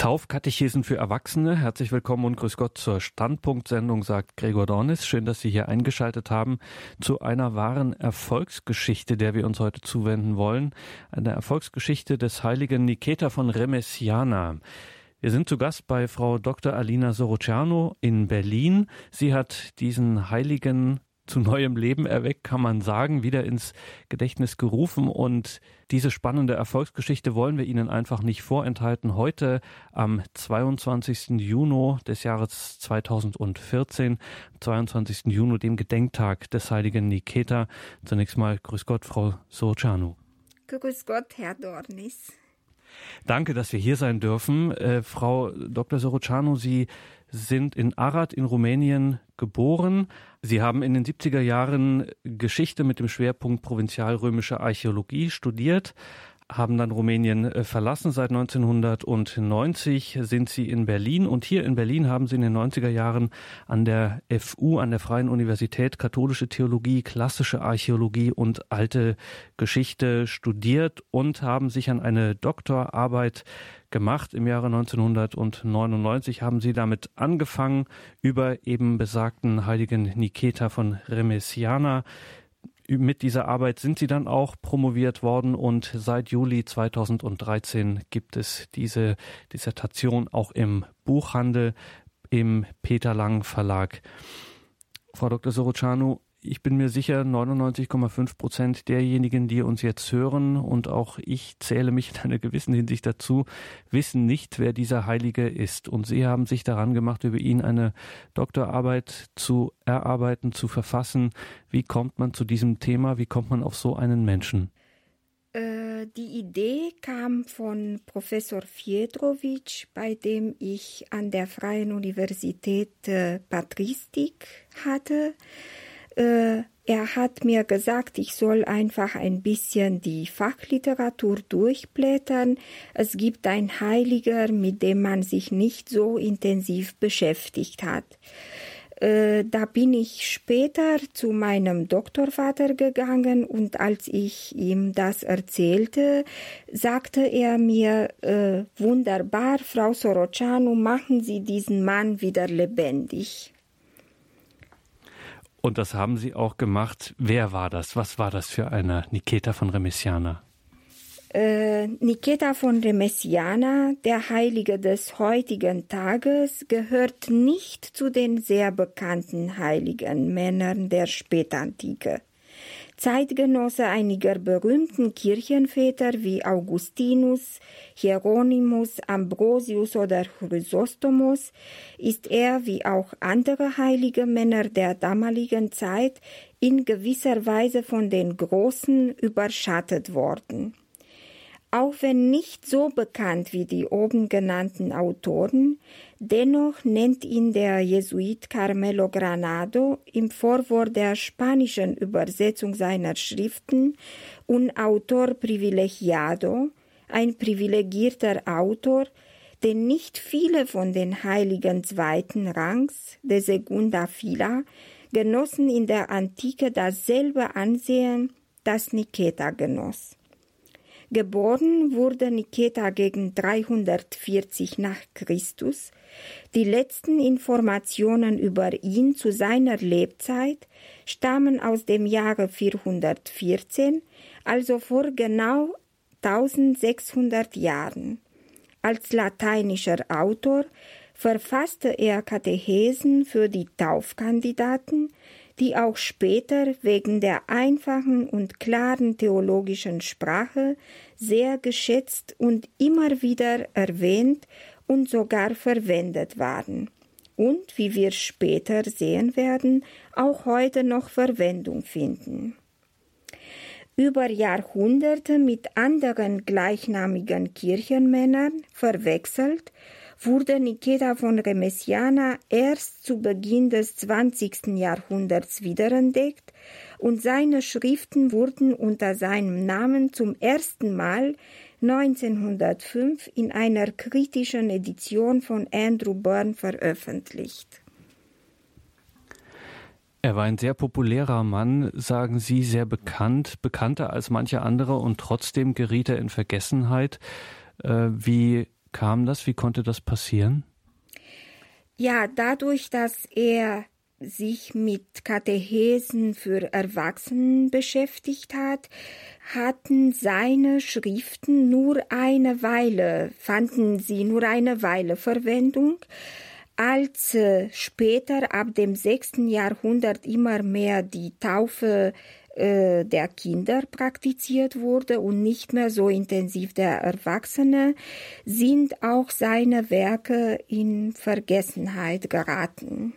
Taufkatechesen für Erwachsene. Herzlich willkommen und grüß Gott zur Standpunktsendung, sagt Gregor Dornis. Schön, dass Sie hier eingeschaltet haben zu einer wahren Erfolgsgeschichte, der wir uns heute zuwenden wollen. Eine Erfolgsgeschichte des heiligen Niketa von Remessiana. Wir sind zu Gast bei Frau Dr. Alina Sorociano in Berlin. Sie hat diesen heiligen zu neuem Leben erweckt, kann man sagen, wieder ins Gedächtnis gerufen. Und diese spannende Erfolgsgeschichte wollen wir Ihnen einfach nicht vorenthalten. Heute am 22. Juni des Jahres 2014, 22. Juni, dem Gedenktag des heiligen Niketa. Zunächst mal Grüß Gott, Frau Sorciano. Grüß Gott, Herr Dornis. Danke, dass wir hier sein dürfen. Äh, Frau Dr. Sorociano, Sie sind in Arad in Rumänien geboren. Sie haben in den 70er Jahren Geschichte mit dem Schwerpunkt provinzialrömische Archäologie studiert, haben dann Rumänien äh, verlassen. Seit 1990 sind sie in Berlin und hier in Berlin haben sie in den 90er Jahren an der FU, an der Freien Universität katholische Theologie, klassische Archäologie und alte Geschichte studiert und haben sich an eine Doktorarbeit gemacht. Im Jahre 1999 haben sie damit angefangen, über eben besagten heiligen Niketa von Remesiana mit dieser Arbeit sind sie dann auch promoviert worden und seit Juli 2013 gibt es diese Dissertation auch im Buchhandel im Peter Lang Verlag. Frau Dr. Sorocanu, ich bin mir sicher, 99,5 Prozent derjenigen, die uns jetzt hören, und auch ich zähle mich in einer gewissen Hinsicht dazu, wissen nicht, wer dieser Heilige ist. Und Sie haben sich daran gemacht, über ihn eine Doktorarbeit zu erarbeiten, zu verfassen. Wie kommt man zu diesem Thema? Wie kommt man auf so einen Menschen? Äh, die Idee kam von Professor Fiedrovic, bei dem ich an der Freien Universität äh, Patristik hatte. Äh, er hat mir gesagt, ich soll einfach ein bisschen die Fachliteratur durchblättern. Es gibt ein Heiliger, mit dem man sich nicht so intensiv beschäftigt hat. Äh, da bin ich später zu meinem Doktorvater gegangen und als ich ihm das erzählte, sagte er mir, äh, wunderbar, Frau Sorocano, machen Sie diesen Mann wieder lebendig. Und das haben Sie auch gemacht. Wer war das? Was war das für eine Niketa von Remessiana? Äh, Niketa von Remessiana, der Heilige des heutigen Tages, gehört nicht zu den sehr bekannten heiligen Männern der Spätantike. Zeitgenosse einiger berühmten Kirchenväter wie Augustinus, Hieronymus, Ambrosius oder Chrysostomos ist er wie auch andere heilige Männer der damaligen Zeit in gewisser Weise von den Großen überschattet worden. Auch wenn nicht so bekannt wie die oben genannten Autoren, dennoch nennt ihn der Jesuit Carmelo Granado im Vorwort der spanischen Übersetzung seiner Schriften un autor privilegiado, ein privilegierter Autor, denn nicht viele von den Heiligen zweiten Rangs, de segunda fila, genossen in der Antike dasselbe Ansehen, das Niketa genoss. Geboren wurde Niketa gegen 340 nach Christus. Die letzten Informationen über ihn zu seiner Lebzeit stammen aus dem Jahre 414, also vor genau 1600 Jahren. Als lateinischer Autor verfasste er Katechesen für die Taufkandidaten, die auch später wegen der einfachen und klaren theologischen Sprache sehr geschätzt und immer wieder erwähnt und sogar verwendet waren und, wie wir später sehen werden, auch heute noch Verwendung finden. Über Jahrhunderte mit anderen gleichnamigen Kirchenmännern verwechselt wurde Nikita von Remesiana erst zu Beginn des 20. Jahrhunderts wiederentdeckt und seine Schriften wurden unter seinem Namen zum ersten Mal 1905 in einer kritischen Edition von Andrew Byrne veröffentlicht. Er war ein sehr populärer Mann, sagen Sie, sehr bekannt, bekannter als manche andere und trotzdem geriet er in Vergessenheit. Äh, wie kam das? Wie konnte das passieren? Ja, dadurch, dass er sich mit Katechesen für Erwachsene beschäftigt hat, hatten seine Schriften nur eine Weile, fanden sie nur eine Weile Verwendung. Als äh, später ab dem sechsten Jahrhundert immer mehr die Taufe äh, der Kinder praktiziert wurde und nicht mehr so intensiv der Erwachsene, sind auch seine Werke in Vergessenheit geraten.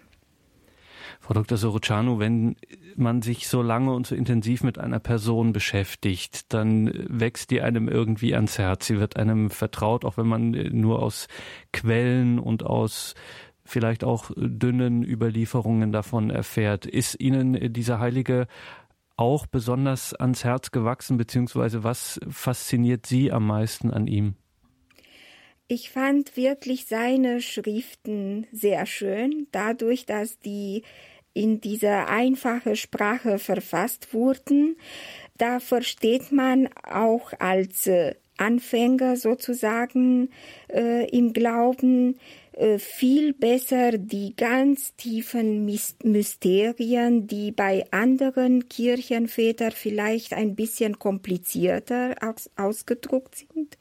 Frau Dr. Sorocciano, wenn man sich so lange und so intensiv mit einer Person beschäftigt, dann wächst die einem irgendwie ans Herz. Sie wird einem vertraut, auch wenn man nur aus Quellen und aus vielleicht auch dünnen Überlieferungen davon erfährt. Ist Ihnen dieser Heilige auch besonders ans Herz gewachsen, beziehungsweise was fasziniert Sie am meisten an ihm? Ich fand wirklich seine Schriften sehr schön, dadurch, dass die in dieser einfachen Sprache verfasst wurden. Da versteht man auch als äh, Anfänger sozusagen äh, im Glauben viel besser die ganz tiefen Mysterien, die bei anderen Kirchenvätern vielleicht ein bisschen komplizierter aus ausgedruckt sind.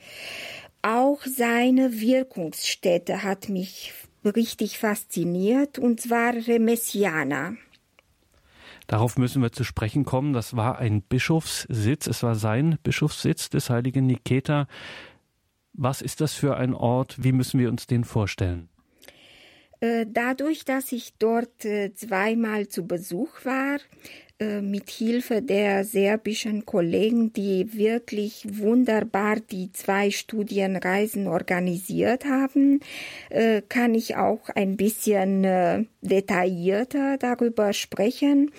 Auch seine Wirkungsstätte hat mich richtig fasziniert, und zwar Remessiana. Darauf müssen wir zu sprechen kommen. Das war ein Bischofssitz. Es war sein Bischofssitz des heiligen Niketa. Was ist das für ein Ort? Wie müssen wir uns den vorstellen? Äh, dadurch, dass ich dort äh, zweimal zu Besuch war, äh, mit Hilfe der serbischen Kollegen, die wirklich wunderbar die zwei Studienreisen organisiert haben, kann ich auch ein bisschen detaillierter darüber sprechen.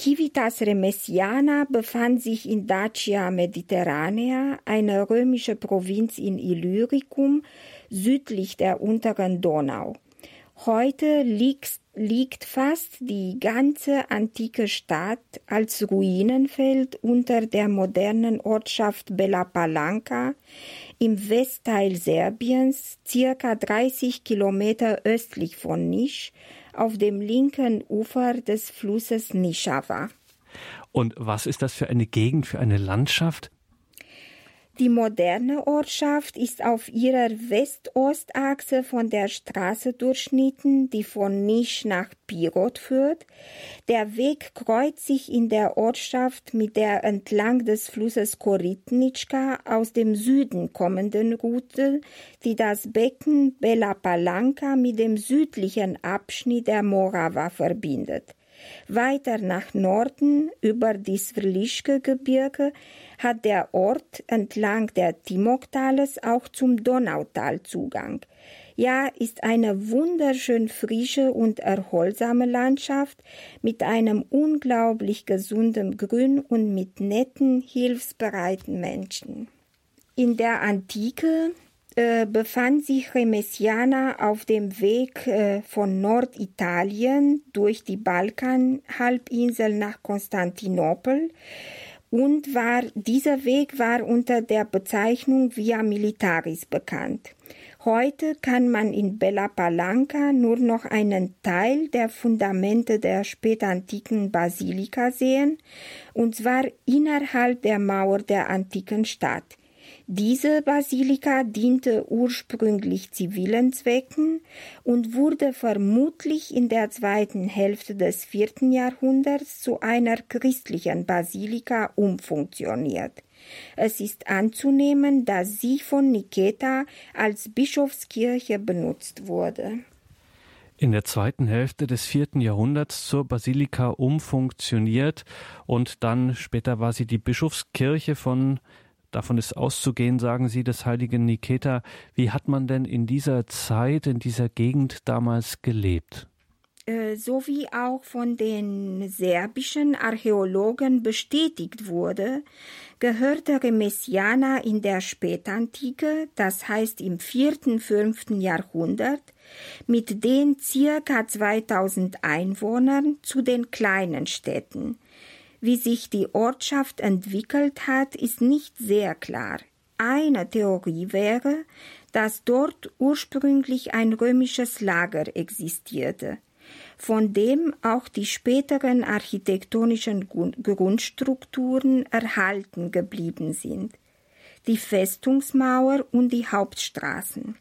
Civitas Remessiana befand sich in Dacia Mediterranea, eine römische Provinz in Illyricum, südlich der unteren Donau. Heute liegt, liegt fast die ganze antike Stadt als Ruinenfeld unter der modernen Ortschaft Bela Palanka im Westteil Serbiens, circa 30 Kilometer östlich von Nisch, auf dem linken Ufer des Flusses Nischava. Und was ist das für eine Gegend, für eine Landschaft? Die moderne Ortschaft ist auf ihrer West-Ost-Achse von der Straße durchschnitten, die von Nisch nach Pirot führt. Der Weg kreuzt sich in der Ortschaft mit der entlang des Flusses Koritnitschka aus dem Süden kommenden Route, die das Becken Bela Palanka mit dem südlichen Abschnitt der Morava verbindet. Weiter nach Norden über die Svrlischke-Gebirge hat der Ort entlang der Timoktales auch zum Donautal Zugang. Ja, ist eine wunderschön frische und erholsame Landschaft mit einem unglaublich gesunden Grün und mit netten, hilfsbereiten Menschen. In der Antike äh, befand sich Remessiana auf dem Weg äh, von Norditalien durch die Balkanhalbinsel nach Konstantinopel und war, dieser Weg war unter der Bezeichnung Via Militaris bekannt. Heute kann man in Bella Palanca nur noch einen Teil der Fundamente der spätantiken Basilika sehen, und zwar innerhalb der Mauer der antiken Stadt. Diese Basilika diente ursprünglich zivilen Zwecken und wurde vermutlich in der zweiten Hälfte des vierten Jahrhunderts zu einer christlichen Basilika umfunktioniert. Es ist anzunehmen, dass sie von Niketa als Bischofskirche benutzt wurde. In der zweiten Hälfte des vierten Jahrhunderts zur Basilika umfunktioniert und dann später war sie die Bischofskirche von Davon ist auszugehen, sagen Sie, des heiligen Niketa. Wie hat man denn in dieser Zeit, in dieser Gegend damals gelebt? Äh, so wie auch von den serbischen Archäologen bestätigt wurde, gehörte Remessiana in der Spätantike, das heißt im vierten, fünften Jahrhundert, mit den circa 2000 Einwohnern zu den kleinen Städten, wie sich die Ortschaft entwickelt hat, ist nicht sehr klar. eine Theorie wäre, dass dort ursprünglich ein römisches Lager existierte, von dem auch die späteren architektonischen Grundstrukturen erhalten geblieben sind, die Festungsmauer und die Hauptstraßen.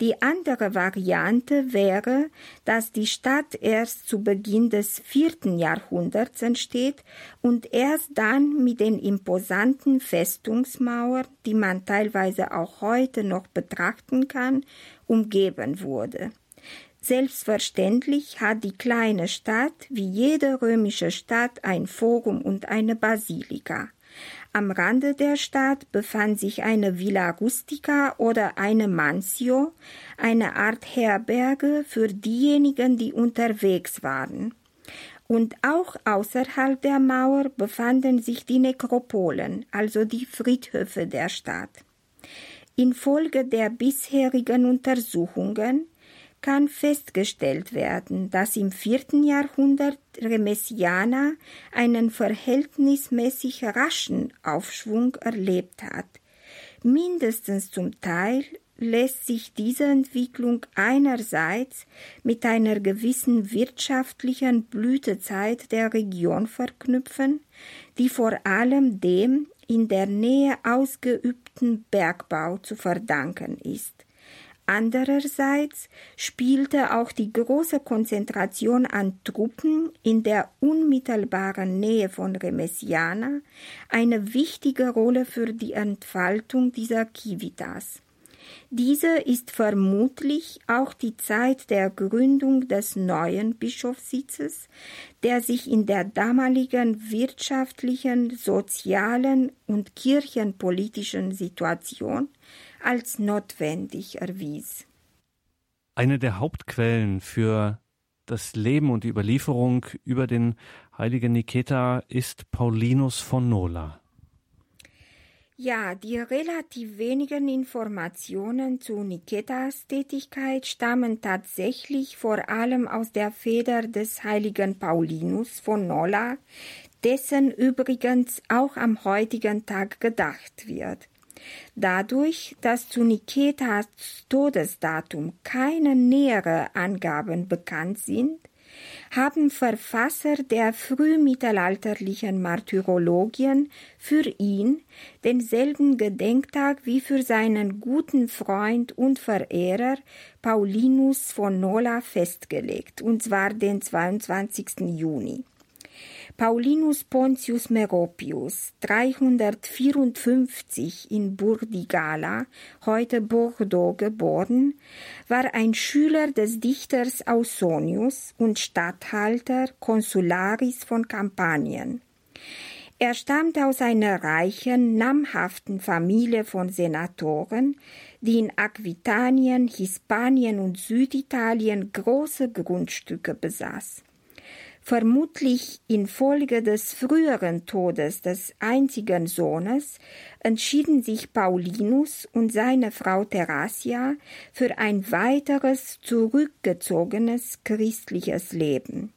Die andere Variante wäre, dass die Stadt erst zu Beginn des vierten Jahrhunderts entsteht und erst dann mit den imposanten Festungsmauern, die man teilweise auch heute noch betrachten kann, umgeben wurde. Selbstverständlich hat die kleine Stadt wie jede römische Stadt ein Forum und eine Basilika. Am Rande der Stadt befand sich eine Villa Rustica oder eine Mansio, eine Art Herberge für diejenigen, die unterwegs waren. Und auch außerhalb der Mauer befanden sich die Nekropolen, also die Friedhöfe der Stadt. Infolge der bisherigen Untersuchungen kann festgestellt werden, dass im vierten Jahrhundert Remessiana einen verhältnismäßig raschen Aufschwung erlebt hat. Mindestens zum Teil lässt sich diese Entwicklung einerseits mit einer gewissen wirtschaftlichen Blütezeit der Region verknüpfen, die vor allem dem in der Nähe ausgeübten Bergbau zu verdanken ist. Andererseits spielte auch die große Konzentration an Truppen in der unmittelbaren Nähe von Remesiana eine wichtige Rolle für die Entfaltung dieser Civitas. Diese ist vermutlich auch die Zeit der Gründung des neuen Bischofssitzes, der sich in der damaligen wirtschaftlichen, sozialen und kirchenpolitischen Situation als notwendig erwies. Eine der Hauptquellen für das Leben und die Überlieferung über den heiligen Niketa ist Paulinus von Nola. Ja, die relativ wenigen Informationen zu Niketas Tätigkeit stammen tatsächlich vor allem aus der Feder des heiligen Paulinus von Nola, dessen übrigens auch am heutigen Tag gedacht wird. Dadurch, dass zu Niketas Todesdatum keine nähere Angaben bekannt sind, haben Verfasser der frühmittelalterlichen Martyrologien für ihn denselben Gedenktag wie für seinen guten Freund und Verehrer Paulinus von Nola festgelegt, und zwar den 22. Juni. Paulinus Pontius Meropius, 354 in Burdigala, heute Bordeaux geboren, war ein Schüler des Dichters Ausonius und Statthalter Consularis von Kampanien. Er stammte aus einer reichen, namhaften Familie von Senatoren, die in Aquitanien, Hispanien und Süditalien große Grundstücke besaß. Vermutlich infolge des früheren Todes des einzigen Sohnes entschieden sich Paulinus und seine Frau Therasia für ein weiteres zurückgezogenes christliches Leben.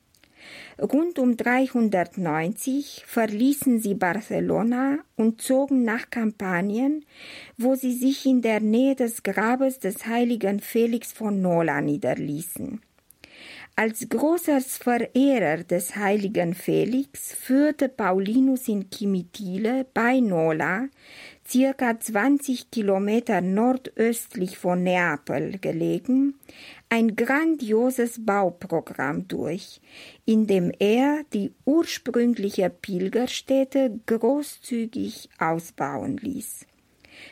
Rund um 390 verließen sie Barcelona und zogen nach Kampanien, wo sie sich in der Nähe des Grabes des heiligen Felix von Nola niederließen. Als großer Verehrer des heiligen Felix führte Paulinus in Kimitile bei Nola, circa 20 Kilometer nordöstlich von Neapel gelegen, ein grandioses Bauprogramm durch, in dem er die ursprüngliche Pilgerstätte großzügig ausbauen ließ.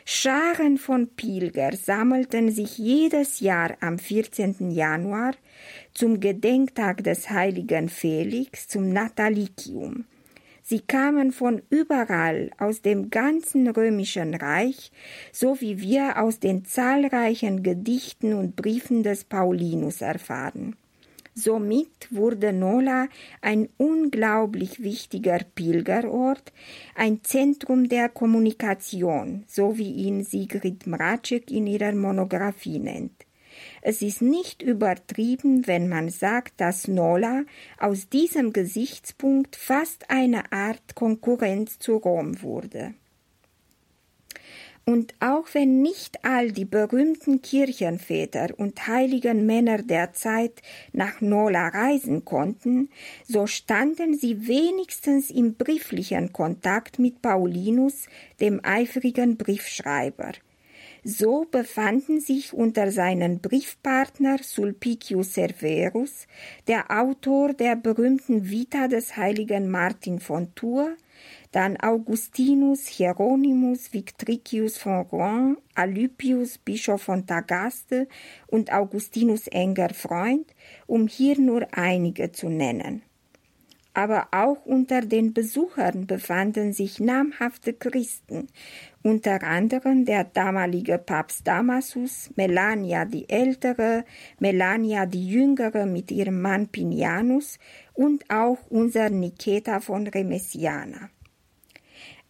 Scharen von Pilger sammelten sich jedes Jahr am 14. Januar zum Gedenktag des heiligen Felix zum Natalicium. Sie kamen von überall aus dem ganzen römischen Reich, so wie wir aus den zahlreichen Gedichten und Briefen des Paulinus erfahren. Somit wurde Nola ein unglaublich wichtiger Pilgerort, ein Zentrum der Kommunikation, so wie ihn Sigrid Mraczek in ihrer Monographie nennt. Es ist nicht übertrieben, wenn man sagt, dass Nola aus diesem Gesichtspunkt fast eine Art Konkurrenz zu Rom wurde. Und auch wenn nicht all die berühmten Kirchenväter und heiligen Männer der Zeit nach Nola reisen konnten, so standen sie wenigstens im brieflichen Kontakt mit Paulinus, dem eifrigen Briefschreiber. So befanden sich unter seinen Briefpartner Sulpicius Severus, der Autor der berühmten Vita des heiligen Martin von Tours, dann Augustinus, Hieronymus, Victricius von Rouen, Alypius, Bischof von Tagaste und Augustinus enger Freund, um hier nur einige zu nennen. Aber auch unter den Besuchern befanden sich namhafte Christen, unter anderem der damalige Papst Damasus, Melania die Ältere, Melania die Jüngere mit ihrem Mann Pinianus und auch unser Niketa von Remesiana.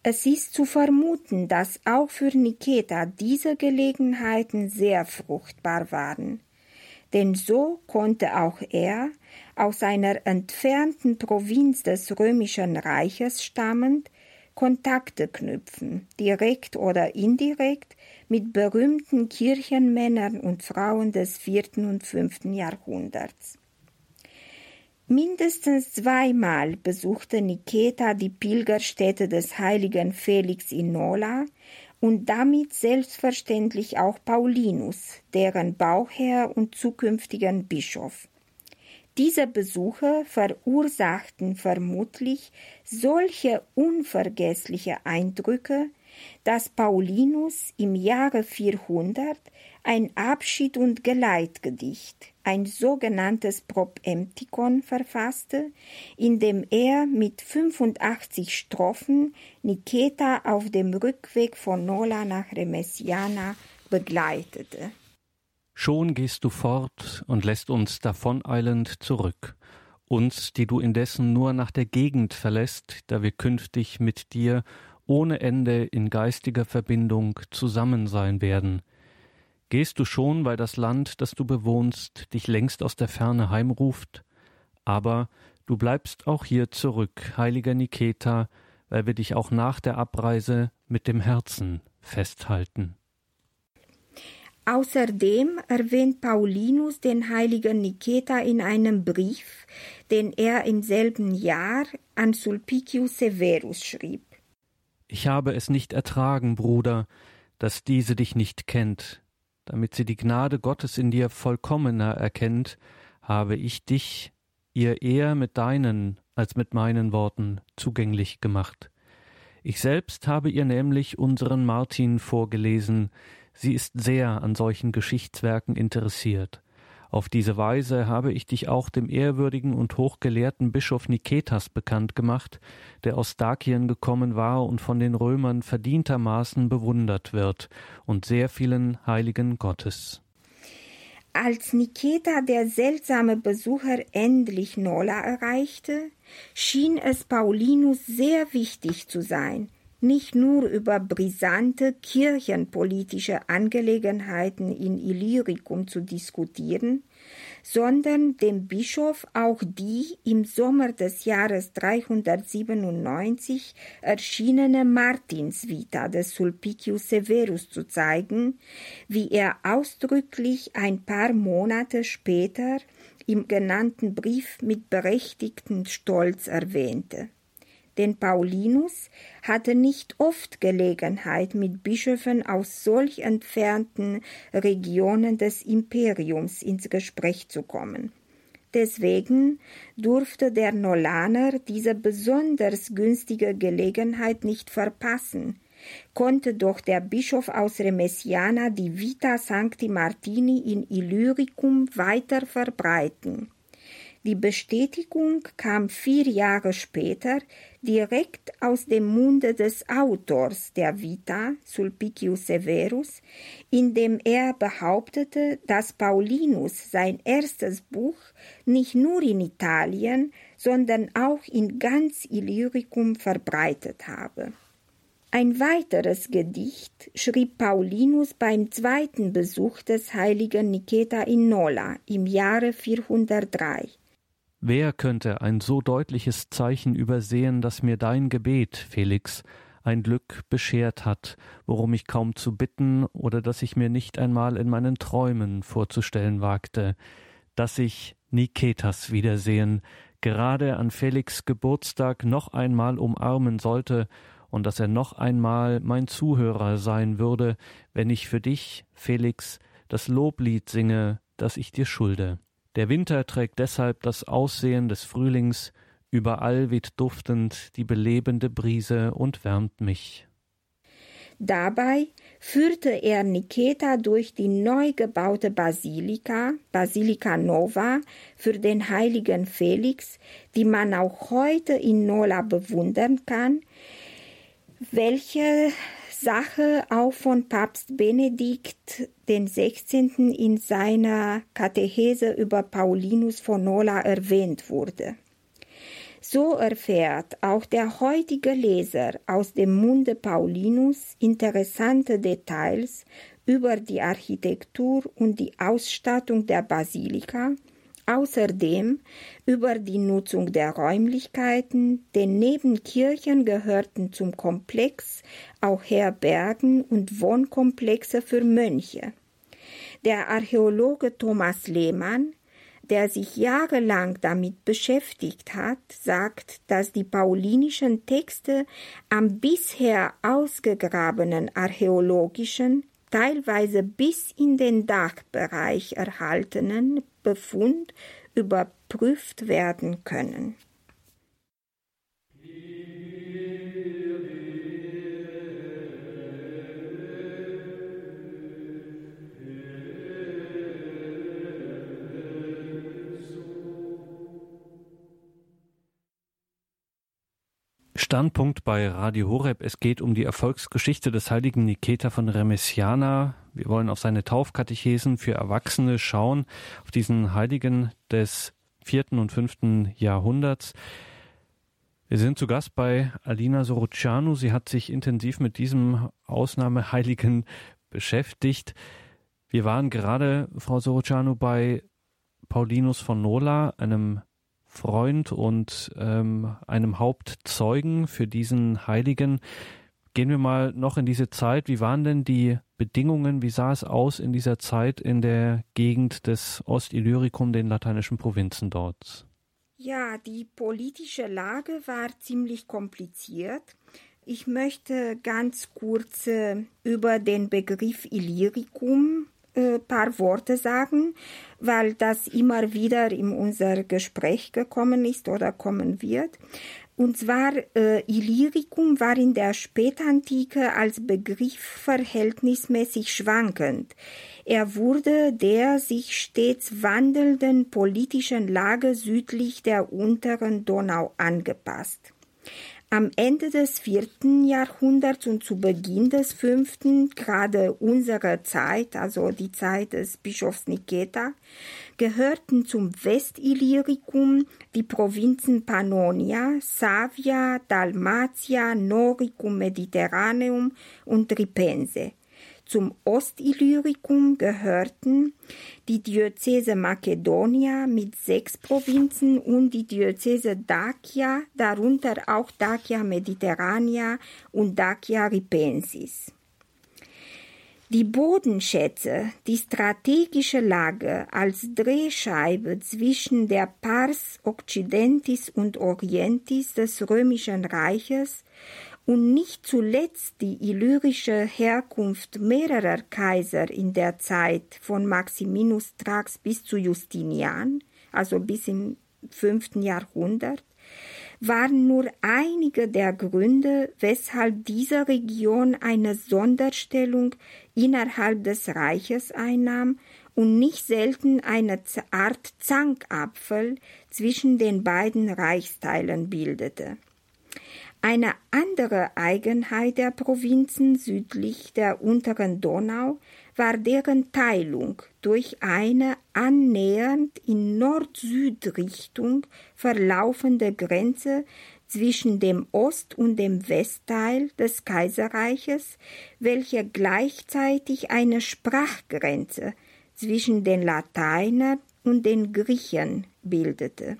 Es ist zu vermuten, dass auch für Niketa diese Gelegenheiten sehr fruchtbar waren. Denn so konnte auch er, aus einer entfernten Provinz des römischen Reiches stammend, Kontakte knüpfen, direkt oder indirekt, mit berühmten Kirchenmännern und Frauen des vierten und fünften Jahrhunderts. Mindestens zweimal besuchte Niketa die Pilgerstätte des heiligen Felix in Nola und damit selbstverständlich auch Paulinus, deren Bauherr und zukünftigen Bischof. Diese Besuche verursachten vermutlich solche unvergessliche Eindrücke, dass Paulinus im Jahre 400 ein Abschied- und Geleitgedicht, ein sogenanntes Propemptikon verfasste, in dem er mit 85 Strophen Niketa auf dem Rückweg von Nola nach Remesiana begleitete. Schon gehst du fort und lässt uns davoneilend zurück, uns, die du indessen nur nach der Gegend verlässt, da wir künftig mit dir ohne Ende in geistiger Verbindung zusammen sein werden, Gehst du schon, weil das Land, das du bewohnst, dich längst aus der Ferne heimruft? Aber du bleibst auch hier zurück, heiliger Niketa, weil wir dich auch nach der Abreise mit dem Herzen festhalten. Außerdem erwähnt Paulinus den heiligen Niketa in einem Brief, den er im selben Jahr an Sulpicius Severus schrieb. Ich habe es nicht ertragen, Bruder, dass diese dich nicht kennt, damit sie die Gnade Gottes in dir vollkommener erkennt, habe ich dich ihr eher mit deinen als mit meinen Worten zugänglich gemacht. Ich selbst habe ihr nämlich unseren Martin vorgelesen, sie ist sehr an solchen Geschichtswerken interessiert. Auf diese Weise habe ich dich auch dem ehrwürdigen und hochgelehrten Bischof Niketas bekannt gemacht, der aus Dakien gekommen war und von den Römern verdientermaßen bewundert wird und sehr vielen Heiligen Gottes. Als Niketa der seltsame Besucher endlich Nola erreichte, schien es Paulinus sehr wichtig zu sein, nicht nur über brisante kirchenpolitische Angelegenheiten in Illyricum zu diskutieren, sondern dem Bischof auch die im Sommer des Jahres 397 erschienene Martinsvita des Sulpicius Severus zu zeigen, wie er ausdrücklich ein paar Monate später im genannten Brief mit berechtigtem Stolz erwähnte denn Paulinus hatte nicht oft Gelegenheit, mit Bischöfen aus solch entfernten Regionen des Imperiums ins Gespräch zu kommen. Deswegen durfte der Nolaner diese besonders günstige Gelegenheit nicht verpassen, konnte doch der Bischof aus Remesiana die Vita Sancti Martini in Illyricum weiter verbreiten. Die Bestätigung kam vier Jahre später direkt aus dem Munde des Autors der Vita, Sulpicius Severus, in dem er behauptete, dass Paulinus sein erstes Buch nicht nur in Italien, sondern auch in ganz Illyricum verbreitet habe. Ein weiteres Gedicht schrieb Paulinus beim zweiten Besuch des heiligen Niketa in Nola im Jahre 403. Wer könnte ein so deutliches Zeichen übersehen, dass mir dein Gebet, Felix, ein Glück beschert hat, worum ich kaum zu bitten oder das ich mir nicht einmal in meinen Träumen vorzustellen wagte, dass ich Niketas wiedersehen, gerade an Felix Geburtstag noch einmal umarmen sollte und dass er noch einmal mein Zuhörer sein würde, wenn ich für dich, Felix, das Loblied singe, das ich dir schulde. Der Winter trägt deshalb das Aussehen des Frühlings, überall weht duftend die belebende Brise und wärmt mich. Dabei führte er Niketa durch die neu gebaute Basilika, Basilika Nova, für den heiligen Felix, die man auch heute in Nola bewundern kann, welche Sache auch von Papst Benedikt XVI. in seiner Katechese über Paulinus von Nola erwähnt wurde. So erfährt auch der heutige Leser aus dem Munde Paulinus interessante Details über die Architektur und die Ausstattung der Basilika, außerdem über die Nutzung der Räumlichkeiten, denn neben Kirchen gehörten zum Komplex auch Herbergen und Wohnkomplexe für Mönche. Der Archäologe Thomas Lehmann der sich jahrelang damit beschäftigt hat, sagt, dass die paulinischen Texte am bisher ausgegrabenen archäologischen, teilweise bis in den Dachbereich erhaltenen Befund überprüft werden können. Standpunkt bei Radio Horeb. Es geht um die Erfolgsgeschichte des heiligen Niketa von Remesiana. Wir wollen auf seine Taufkatechesen für Erwachsene schauen, auf diesen Heiligen des vierten und fünften Jahrhunderts. Wir sind zu Gast bei Alina Sorocianu. Sie hat sich intensiv mit diesem Ausnahmeheiligen beschäftigt. Wir waren gerade, Frau Sorocianu, bei Paulinus von Nola, einem Freund und ähm, einem Hauptzeugen für diesen Heiligen. Gehen wir mal noch in diese Zeit. Wie waren denn die Bedingungen? Wie sah es aus in dieser Zeit in der Gegend des Ostillyricum, den lateinischen Provinzen dort? Ja, die politische Lage war ziemlich kompliziert. Ich möchte ganz kurz äh, über den Begriff Illyricum äh, paar Worte sagen, weil das immer wieder in unser Gespräch gekommen ist oder kommen wird. Und zwar äh, Illyricum war in der Spätantike als Begriff verhältnismäßig schwankend. Er wurde der sich stets wandelnden politischen Lage südlich der unteren Donau angepasst. Am Ende des vierten Jahrhunderts und zu Beginn des fünften, gerade unserer Zeit, also die Zeit des Bischofs Niketa, gehörten zum Westillyricum die Provinzen Pannonia, Savia, Dalmatia, Noricum Mediterraneum und Ripense. Zum Ostillyricum gehörten die Diözese Makedonia mit sechs Provinzen und die Diözese Dacia, darunter auch Dacia Mediterranea und Dacia Ripensis. Die Bodenschätze, die strategische Lage als Drehscheibe zwischen der Pars Occidentis und Orientis des römischen Reiches und nicht zuletzt die illyrische Herkunft mehrerer Kaiser in der Zeit von Maximinus Thrax bis zu Justinian, also bis im fünften Jahrhundert, waren nur einige der Gründe, weshalb diese Region eine Sonderstellung innerhalb des Reiches einnahm und nicht selten eine Art Zankapfel zwischen den beiden Reichsteilen bildete. Eine andere Eigenheit der Provinzen südlich der unteren Donau war deren Teilung durch eine annähernd in Nord-Süd-Richtung verlaufende Grenze zwischen dem Ost- und dem Westteil des Kaiserreiches, welche gleichzeitig eine Sprachgrenze zwischen den Lateinern und den Griechen bildete.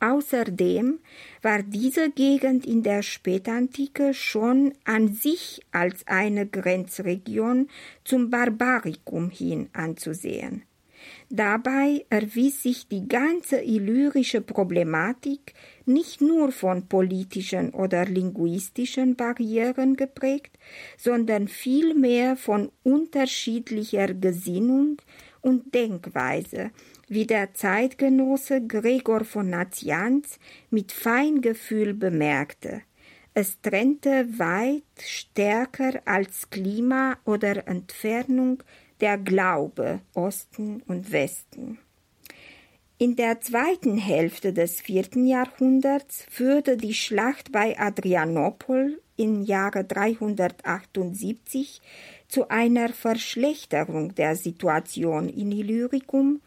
Außerdem war diese Gegend in der Spätantike schon an sich als eine Grenzregion zum Barbarikum hin anzusehen. Dabei erwies sich die ganze illyrische Problematik nicht nur von politischen oder linguistischen Barrieren geprägt, sondern vielmehr von unterschiedlicher Gesinnung und Denkweise, wie der Zeitgenosse Gregor von Nazianz mit Feingefühl bemerkte. Es trennte weit stärker als Klima oder Entfernung der Glaube Osten und Westen. In der zweiten Hälfte des vierten Jahrhunderts führte die Schlacht bei Adrianopol im Jahre 378 zu einer Verschlechterung der Situation in Illyricum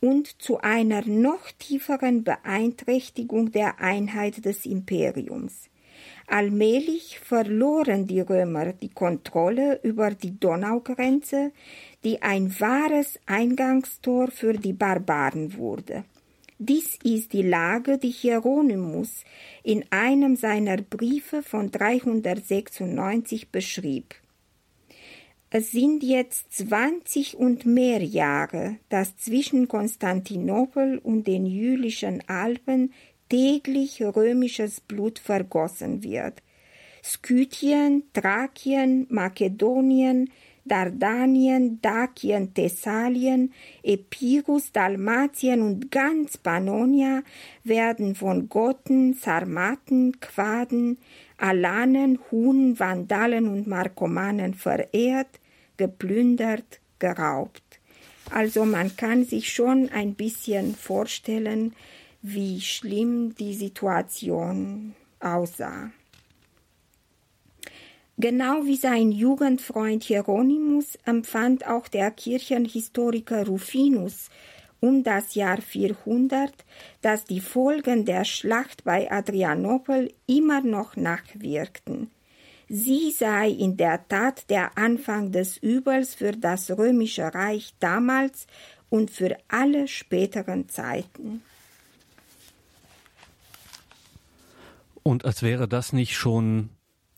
und zu einer noch tieferen Beeinträchtigung der Einheit des Imperiums. Allmählich verloren die Römer die Kontrolle über die Donaugrenze, die ein wahres Eingangstor für die Barbaren wurde. Dies ist die Lage, die Hieronymus in einem seiner Briefe von 396 beschrieb. Es sind jetzt zwanzig und mehr Jahre, dass zwischen Konstantinopel und den Jülichen Alpen täglich römisches Blut vergossen wird. Skythien, Thrakien, Makedonien, Dardanien, Dakien, Thessalien, Epirus, Dalmatien und ganz Pannonia werden von Gotten, Sarmaten, Quaden, Alanen, Hunen, Vandalen und Markomanen verehrt, geplündert, geraubt. Also man kann sich schon ein bisschen vorstellen, wie schlimm die Situation aussah. Genau wie sein Jugendfreund Hieronymus empfand auch der Kirchenhistoriker Rufinus um das Jahr 400, dass die Folgen der Schlacht bei Adrianopel immer noch nachwirkten. Sie sei in der Tat der Anfang des Übels für das römische Reich damals und für alle späteren Zeiten. Und als wäre das nicht schon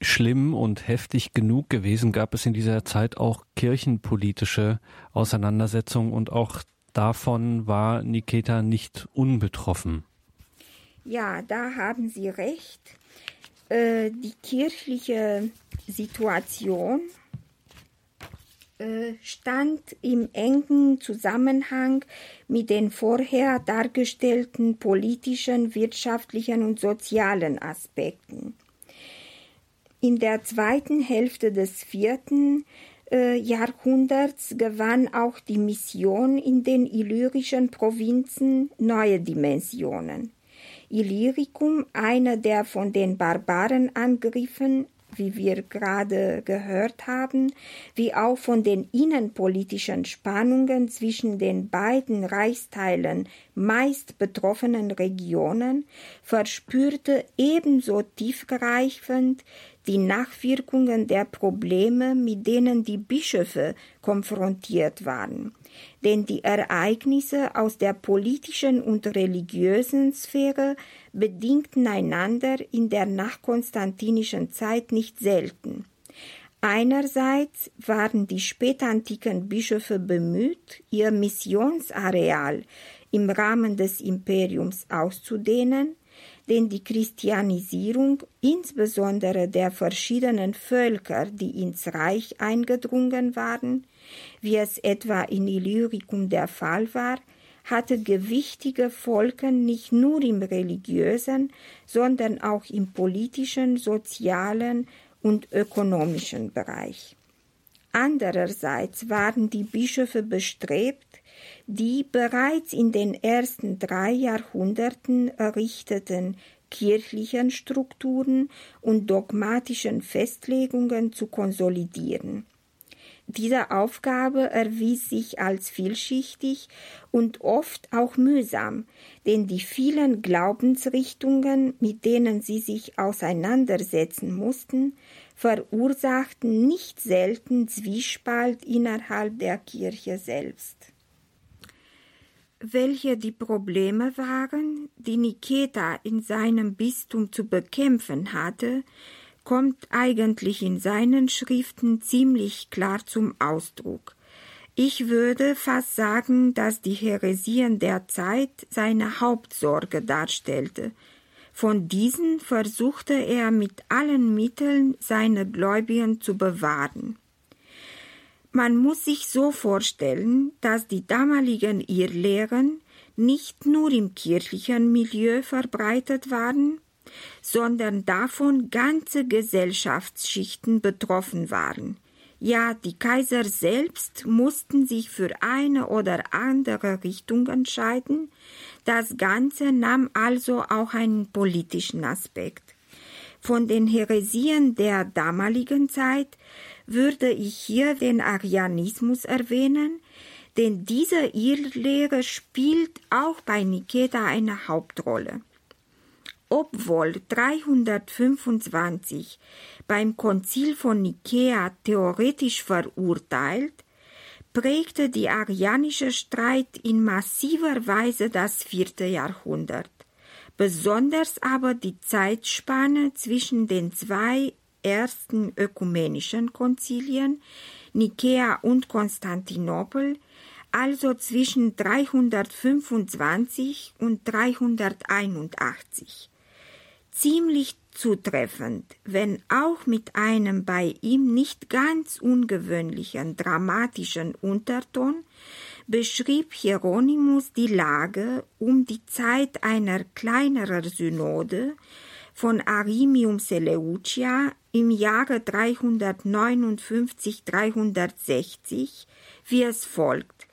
schlimm und heftig genug gewesen, gab es in dieser Zeit auch kirchenpolitische Auseinandersetzungen und auch davon war Niketa nicht unbetroffen. Ja, da haben Sie recht. Äh, die kirchliche Situation äh, stand im engen Zusammenhang mit den vorher dargestellten politischen, wirtschaftlichen und sozialen Aspekten. In der zweiten Hälfte des vierten Jahrhunderts gewann auch die Mission in den illyrischen Provinzen neue Dimensionen. Illyricum, einer der von den Barbaren angegriffen wie wir gerade gehört haben, wie auch von den innenpolitischen Spannungen zwischen den beiden Reichsteilen meist betroffenen Regionen, verspürte ebenso tiefgreifend die Nachwirkungen der Probleme, mit denen die Bischöfe konfrontiert waren. Denn die Ereignisse aus der politischen und religiösen Sphäre bedingten einander in der nachkonstantinischen Zeit nicht selten. Einerseits waren die spätantiken Bischöfe bemüht, ihr Missionsareal im Rahmen des Imperiums auszudehnen, denn die Christianisierung insbesondere der verschiedenen Völker, die ins Reich eingedrungen waren, wie es etwa in Illyricum der Fall war, hatte gewichtige Folgen nicht nur im religiösen, sondern auch im politischen, sozialen und ökonomischen Bereich. Andererseits waren die Bischöfe bestrebt, die bereits in den ersten drei Jahrhunderten errichteten kirchlichen Strukturen und dogmatischen Festlegungen zu konsolidieren. Diese Aufgabe erwies sich als vielschichtig und oft auch mühsam, denn die vielen Glaubensrichtungen, mit denen sie sich auseinandersetzen mussten, verursachten nicht selten Zwiespalt innerhalb der Kirche selbst. Welche die Probleme waren, die Niketa in seinem Bistum zu bekämpfen hatte, kommt eigentlich in seinen Schriften ziemlich klar zum Ausdruck. Ich würde fast sagen, dass die Heresien der Zeit seine Hauptsorge darstellte. Von diesen versuchte er mit allen Mitteln seine Gläubigen zu bewahren. Man muss sich so vorstellen, dass die damaligen Irrlehren nicht nur im kirchlichen Milieu verbreitet waren, sondern davon ganze Gesellschaftsschichten betroffen waren. Ja, die Kaiser selbst mussten sich für eine oder andere Richtung entscheiden. Das Ganze nahm also auch einen politischen Aspekt. Von den Heresien der damaligen Zeit würde ich hier den Arianismus erwähnen, denn diese Irrlehre spielt auch bei Niketa eine Hauptrolle. Obwohl 325 beim Konzil von Nikea theoretisch verurteilt, prägte die arianische Streit in massiver Weise das vierte Jahrhundert, besonders aber die Zeitspanne zwischen den zwei ersten ökumenischen Konzilien, Nikea und Konstantinopel, also zwischen 325 und 381. Ziemlich zutreffend, wenn auch mit einem bei ihm nicht ganz ungewöhnlichen dramatischen Unterton, beschrieb Hieronymus die Lage um die Zeit einer kleineren Synode von Arimium Seleucia im Jahre 359-360, wie es folgt.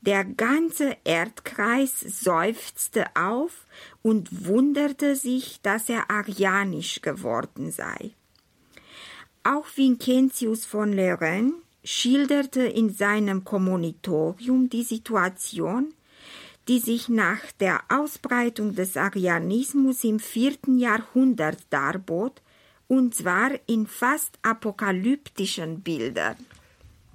Der ganze Erdkreis seufzte auf und wunderte sich, dass er arianisch geworden sei. Auch Vincentius von Lorraine schilderte in seinem Kommonitorium die Situation, die sich nach der Ausbreitung des Arianismus im vierten Jahrhundert darbot, und zwar in fast apokalyptischen Bildern.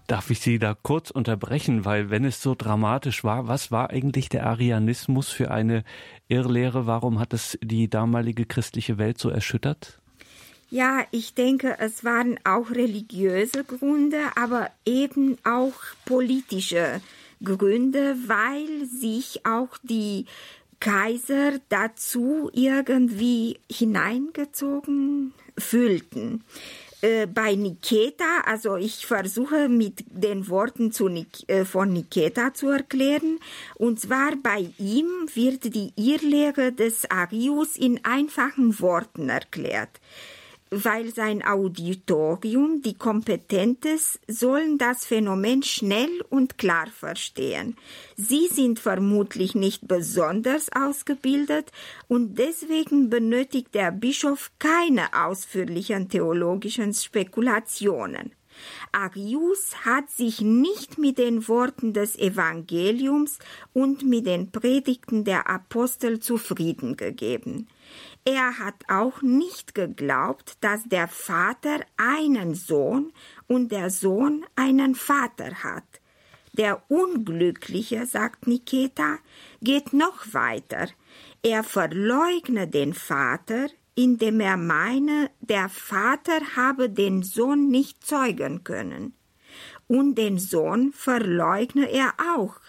Darf ich Sie da kurz unterbrechen, weil wenn es so dramatisch war, was war eigentlich der Arianismus für eine Irrlehre? Warum hat es die damalige christliche Welt so erschüttert? Ja, ich denke, es waren auch religiöse Gründe, aber eben auch politische Gründe, weil sich auch die Kaiser dazu irgendwie hineingezogen fühlten. Äh, bei Niketa, also ich versuche mit den Worten Nik äh, von Niketa zu erklären, und zwar bei ihm wird die Irrlehre des Arius in einfachen Worten erklärt weil sein Auditorium, die Kompetentes, sollen das Phänomen schnell und klar verstehen. Sie sind vermutlich nicht besonders ausgebildet und deswegen benötigt der Bischof keine ausführlichen theologischen Spekulationen. Arius hat sich nicht mit den Worten des Evangeliums und mit den Predigten der Apostel zufrieden gegeben. Er hat auch nicht geglaubt, dass der Vater einen Sohn und der Sohn einen Vater hat. Der Unglückliche, sagt Niketa, geht noch weiter. Er verleugne den Vater, indem er meine, der Vater habe den Sohn nicht zeugen können. Und den Sohn verleugne er auch,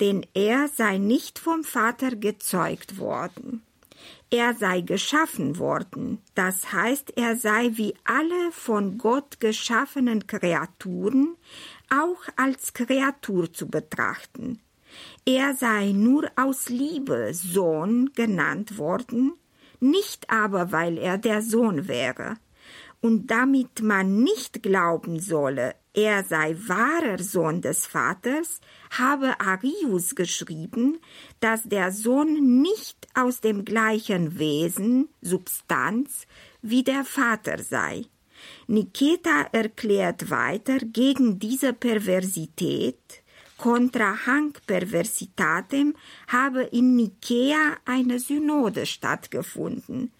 denn er sei nicht vom Vater gezeugt worden er sei geschaffen worden, das heißt, er sei wie alle von Gott geschaffenen Kreaturen auch als Kreatur zu betrachten. Er sei nur aus Liebe Sohn genannt worden, nicht aber weil er der Sohn wäre. Und damit man nicht glauben solle, er sei wahrer Sohn des Vaters, habe Arius geschrieben, dass der Sohn nicht aus dem gleichen Wesen, Substanz, wie der Vater sei. Niketa erklärt weiter gegen diese Perversität, contra hanc perversitatem habe in Nikea eine Synode stattgefunden,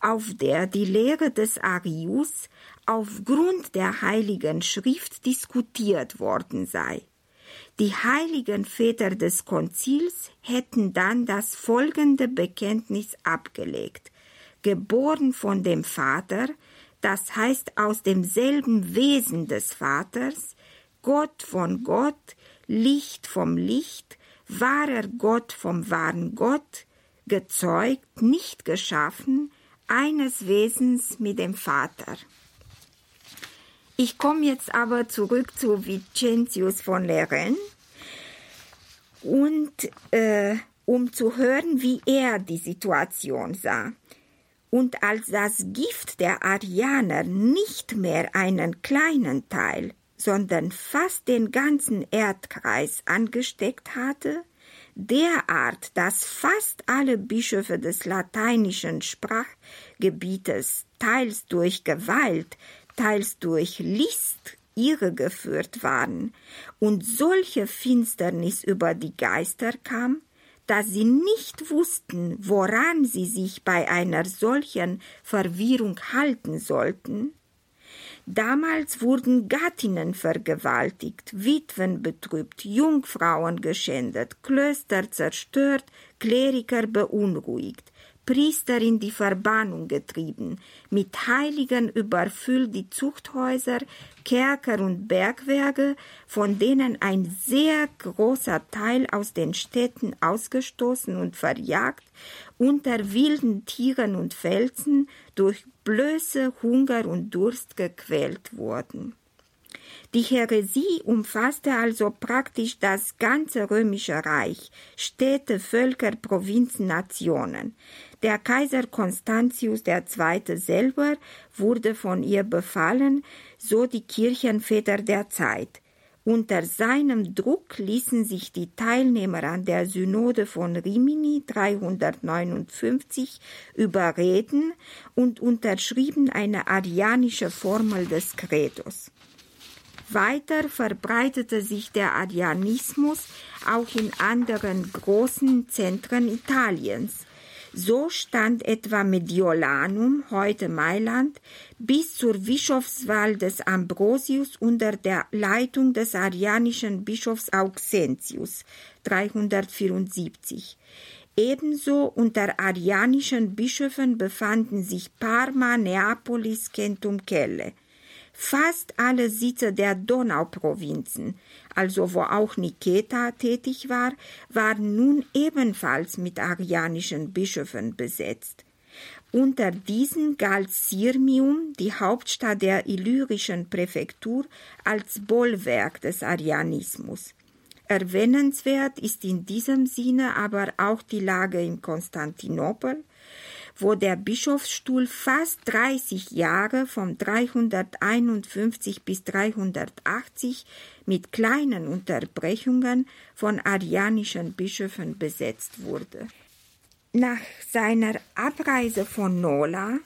auf der die Lehre des Arius aufgrund der Heiligen Schrift diskutiert worden sei. Die heiligen Väter des Konzils hätten dann das folgende Bekenntnis abgelegt. Geboren von dem Vater, das heißt aus demselben Wesen des Vaters, Gott von Gott, Licht vom Licht, wahrer Gott vom wahren Gott, gezeugt, nicht geschaffen, eines Wesens mit dem Vater. Ich komme jetzt aber zurück zu Vicentius von Leren und äh, um zu hören, wie er die Situation sah. Und als das Gift der Arianer nicht mehr einen kleinen Teil, sondern fast den ganzen Erdkreis angesteckt hatte, derart, dass fast alle Bischöfe des lateinischen Sprachgebietes teils durch Gewalt, teils durch List irregeführt waren und solche Finsternis über die Geister kam, dass sie nicht wussten, woran sie sich bei einer solchen Verwirrung halten sollten, Damals wurden Gattinnen vergewaltigt, Witwen betrübt, Jungfrauen geschändet, Klöster zerstört, Kleriker beunruhigt. Priester in die Verbannung getrieben, mit Heiligen überfüllt die Zuchthäuser, Kerker und Bergwerke, von denen ein sehr großer Teil aus den Städten ausgestoßen und verjagt, unter wilden Tieren und Felsen durch Blöße, Hunger und Durst gequält wurden. Die Häresie umfasste also praktisch das ganze römische Reich, Städte, Völker, Provinzen, Nationen. Der Kaiser Constantius II. selber wurde von ihr befallen, so die Kirchenväter der Zeit. Unter seinem Druck ließen sich die Teilnehmer an der Synode von Rimini 359 überreden und unterschrieben eine arianische Formel des Credos. Weiter verbreitete sich der Arianismus auch in anderen großen Zentren Italiens. So stand etwa Mediolanum, heute Mailand, bis zur Bischofswahl des Ambrosius unter der Leitung des arianischen Bischofs Auxentius 374. Ebenso unter arianischen Bischöfen befanden sich Parma, Neapolis, Centum Kelle. Fast alle Sitze der Donauprovinzen, also wo auch Niketa tätig war, waren nun ebenfalls mit arianischen Bischöfen besetzt. Unter diesen galt Sirmium, die Hauptstadt der illyrischen Präfektur, als Bollwerk des Arianismus. Erwähnenswert ist in diesem Sinne aber auch die Lage in Konstantinopel, wo der Bischofsstuhl fast 30 Jahre von 351 bis 380 mit kleinen Unterbrechungen von arianischen Bischöfen besetzt wurde. Nach seiner Abreise von Nola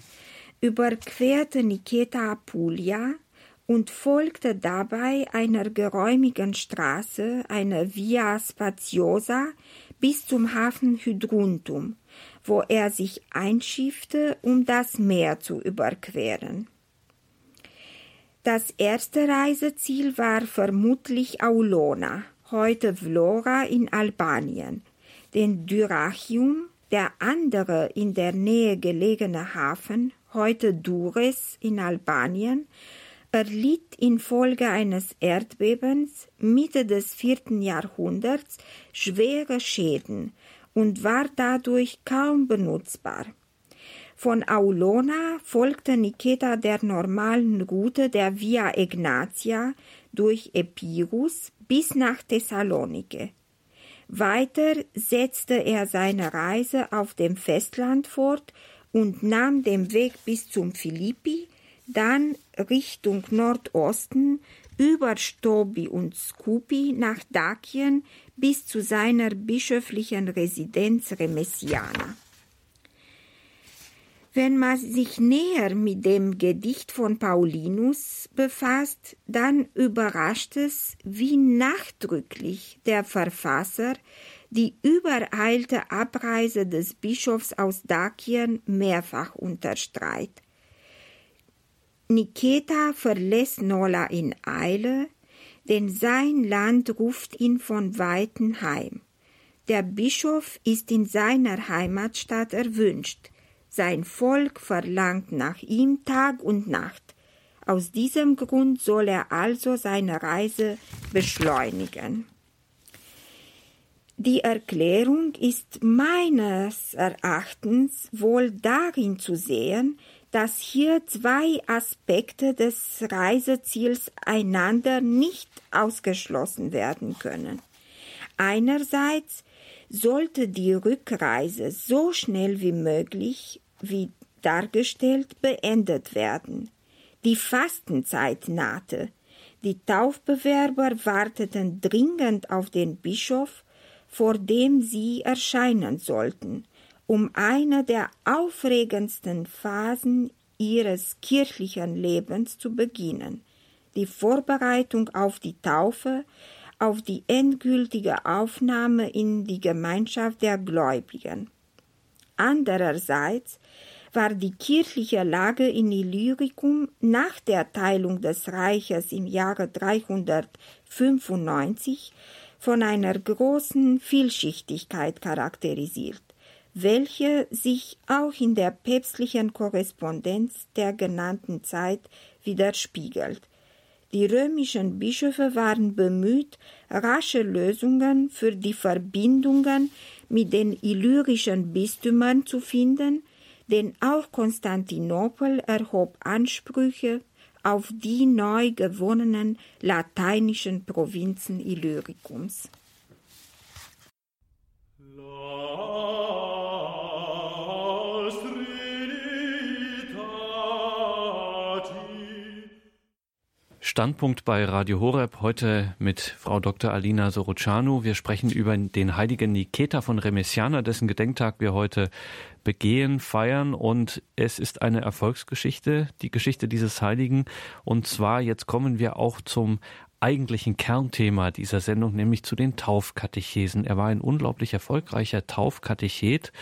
überquerte Niketa Apulia und folgte dabei einer geräumigen Straße, einer Via Spaziosa, bis zum Hafen Hydruntum, wo er sich einschiffte, um das Meer zu überqueren. Das erste Reiseziel war vermutlich Aulona, heute Vlora in Albanien, denn Dyrrachium, der andere in der Nähe gelegene Hafen, heute Dures in Albanien, erlitt infolge eines Erdbebens Mitte des vierten Jahrhunderts schwere Schäden und war dadurch kaum benutzbar. Von Aulona folgte Niketa der normalen Route der Via Egnatia durch Epirus bis nach Thessalonike. Weiter setzte er seine Reise auf dem Festland fort und nahm den Weg bis zum Philippi, dann Richtung Nordosten über Stobi und Skupi nach Dakien bis zu seiner bischöflichen Residenz Remessiana. Wenn man sich näher mit dem Gedicht von Paulinus befasst, dann überrascht es, wie nachdrücklich der Verfasser die übereilte Abreise des Bischofs aus Dakien mehrfach unterstreicht. Niketa verlässt Nola in Eile, denn sein Land ruft ihn von weiten heim. Der Bischof ist in seiner Heimatstadt erwünscht, sein Volk verlangt nach ihm Tag und Nacht. Aus diesem Grund soll er also seine Reise beschleunigen. Die Erklärung ist meines Erachtens wohl darin zu sehen, dass hier zwei Aspekte des Reiseziels einander nicht ausgeschlossen werden können. Einerseits sollte die Rückreise so schnell wie möglich, wie dargestellt, beendet werden. Die Fastenzeit nahte. Die Taufbewerber warteten dringend auf den Bischof, vor dem sie erscheinen sollten, um eine der aufregendsten Phasen ihres kirchlichen Lebens zu beginnen, die Vorbereitung auf die Taufe, auf die endgültige Aufnahme in die Gemeinschaft der Gläubigen. Andererseits war die kirchliche Lage in Illyricum nach der Teilung des Reiches im Jahre 395 von einer großen Vielschichtigkeit charakterisiert, welche sich auch in der päpstlichen Korrespondenz der genannten Zeit widerspiegelt. Die römischen Bischöfe waren bemüht, rasche Lösungen für die Verbindungen mit den illyrischen Bistümern zu finden, denn auch Konstantinopel erhob Ansprüche auf die neu gewonnenen lateinischen Provinzen Illyricums. Standpunkt bei Radio Horeb heute mit Frau Dr. Alina Sorocanu. Wir sprechen über den heiligen Niketa von Remessiana, dessen Gedenktag wir heute begehen, feiern und es ist eine Erfolgsgeschichte, die Geschichte dieses Heiligen. Und zwar jetzt kommen wir auch zum eigentlichen Kernthema dieser Sendung, nämlich zu den Taufkatechesen. Er war ein unglaublich erfolgreicher Taufkatechet.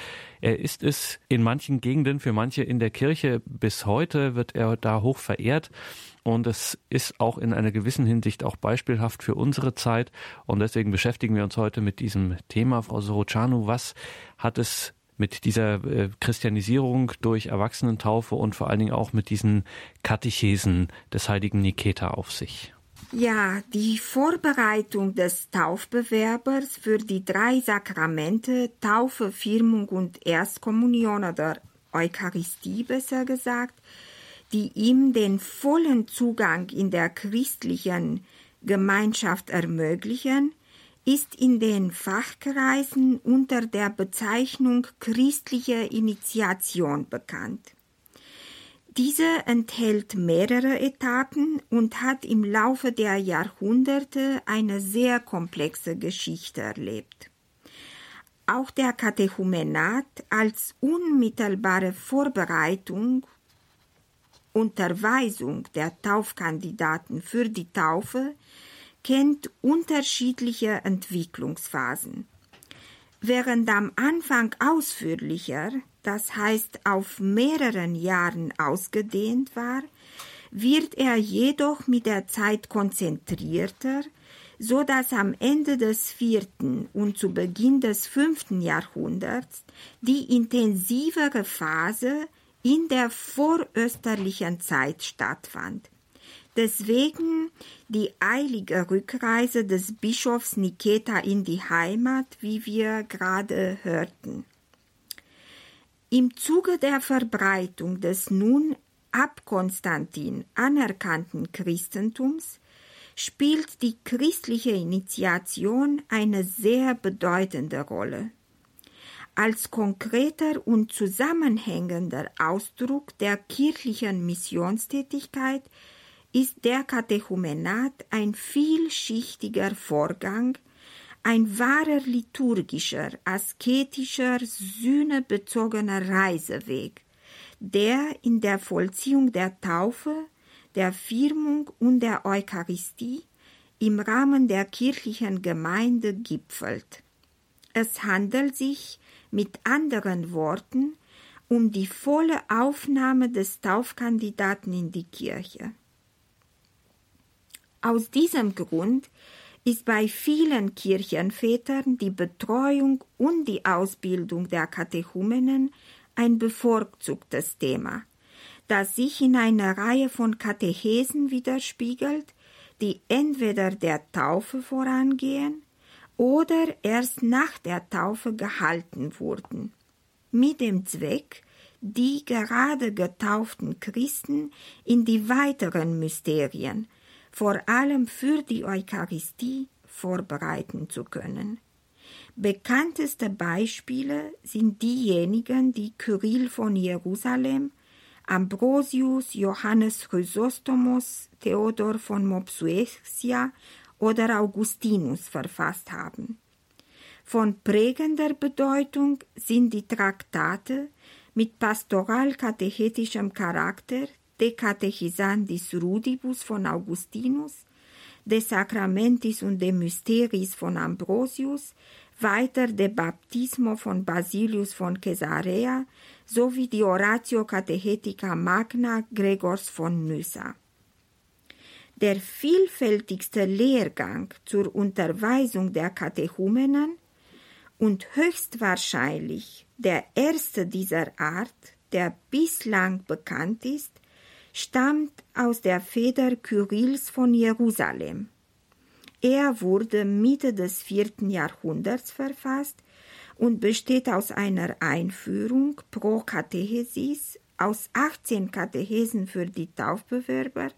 Er ist es in manchen Gegenden, für manche in der Kirche bis heute wird er da hoch verehrt. Und es ist auch in einer gewissen Hinsicht auch beispielhaft für unsere Zeit. Und deswegen beschäftigen wir uns heute mit diesem Thema. Frau Sorocanu, was hat es mit dieser äh, Christianisierung durch Erwachsenentaufe und vor allen Dingen auch mit diesen Katechesen des heiligen Niketa auf sich? Ja, die Vorbereitung des Taufbewerbers für die drei Sakramente Taufe, Firmung und Erstkommunion oder Eucharistie besser gesagt die ihm den vollen Zugang in der christlichen Gemeinschaft ermöglichen, ist in den Fachkreisen unter der Bezeichnung christliche Initiation bekannt. Diese enthält mehrere Etappen und hat im Laufe der Jahrhunderte eine sehr komplexe Geschichte erlebt. Auch der Katechumenat als unmittelbare Vorbereitung Unterweisung der Taufkandidaten für die Taufe kennt unterschiedliche Entwicklungsphasen. Während am Anfang ausführlicher, das heißt auf mehreren Jahren ausgedehnt war, wird er jedoch mit der Zeit konzentrierter, so dass am Ende des vierten und zu Beginn des fünften Jahrhunderts die intensivere Phase in der vorösterlichen Zeit stattfand. Deswegen die eilige Rückreise des Bischofs Niketa in die Heimat, wie wir gerade hörten. Im Zuge der Verbreitung des nun ab Konstantin anerkannten Christentums spielt die christliche Initiation eine sehr bedeutende Rolle als konkreter und zusammenhängender Ausdruck der kirchlichen Missionstätigkeit ist der Katechumenat ein vielschichtiger Vorgang, ein wahrer liturgischer, asketischer, sühnebezogener Reiseweg, der in der Vollziehung der Taufe, der Firmung und der Eucharistie im Rahmen der kirchlichen Gemeinde gipfelt. Es handelt sich mit anderen Worten um die volle Aufnahme des Taufkandidaten in die Kirche. Aus diesem Grund ist bei vielen Kirchenvätern die Betreuung und die Ausbildung der Katechumenen ein bevorzugtes Thema, das sich in einer Reihe von Katechesen widerspiegelt, die entweder der Taufe vorangehen oder erst nach der Taufe gehalten wurden, mit dem Zweck, die gerade getauften Christen in die weiteren Mysterien, vor allem für die Eucharistie, vorbereiten zu können. Bekannteste Beispiele sind diejenigen, die Kyrill von Jerusalem, Ambrosius, Johannes Chrysostomos, Theodor von Mopsuestia oder Augustinus verfasst haben. Von prägender Bedeutung sind die Traktate mit pastoral-katechetischem Charakter De Catechisandis Rudibus von Augustinus, De Sacramentis und De Mysteris von Ambrosius, weiter De Baptismo von Basilius von Caesarea sowie die Oratio Catechetica Magna Gregors von Nyssa. Der vielfältigste Lehrgang zur Unterweisung der Katechumenen und höchstwahrscheinlich der erste dieser Art, der bislang bekannt ist, stammt aus der Feder Kyrills von Jerusalem. Er wurde Mitte des vierten Jahrhunderts verfasst und besteht aus einer Einführung pro Katechesis, aus 18 Katechesen für die Taufbewerber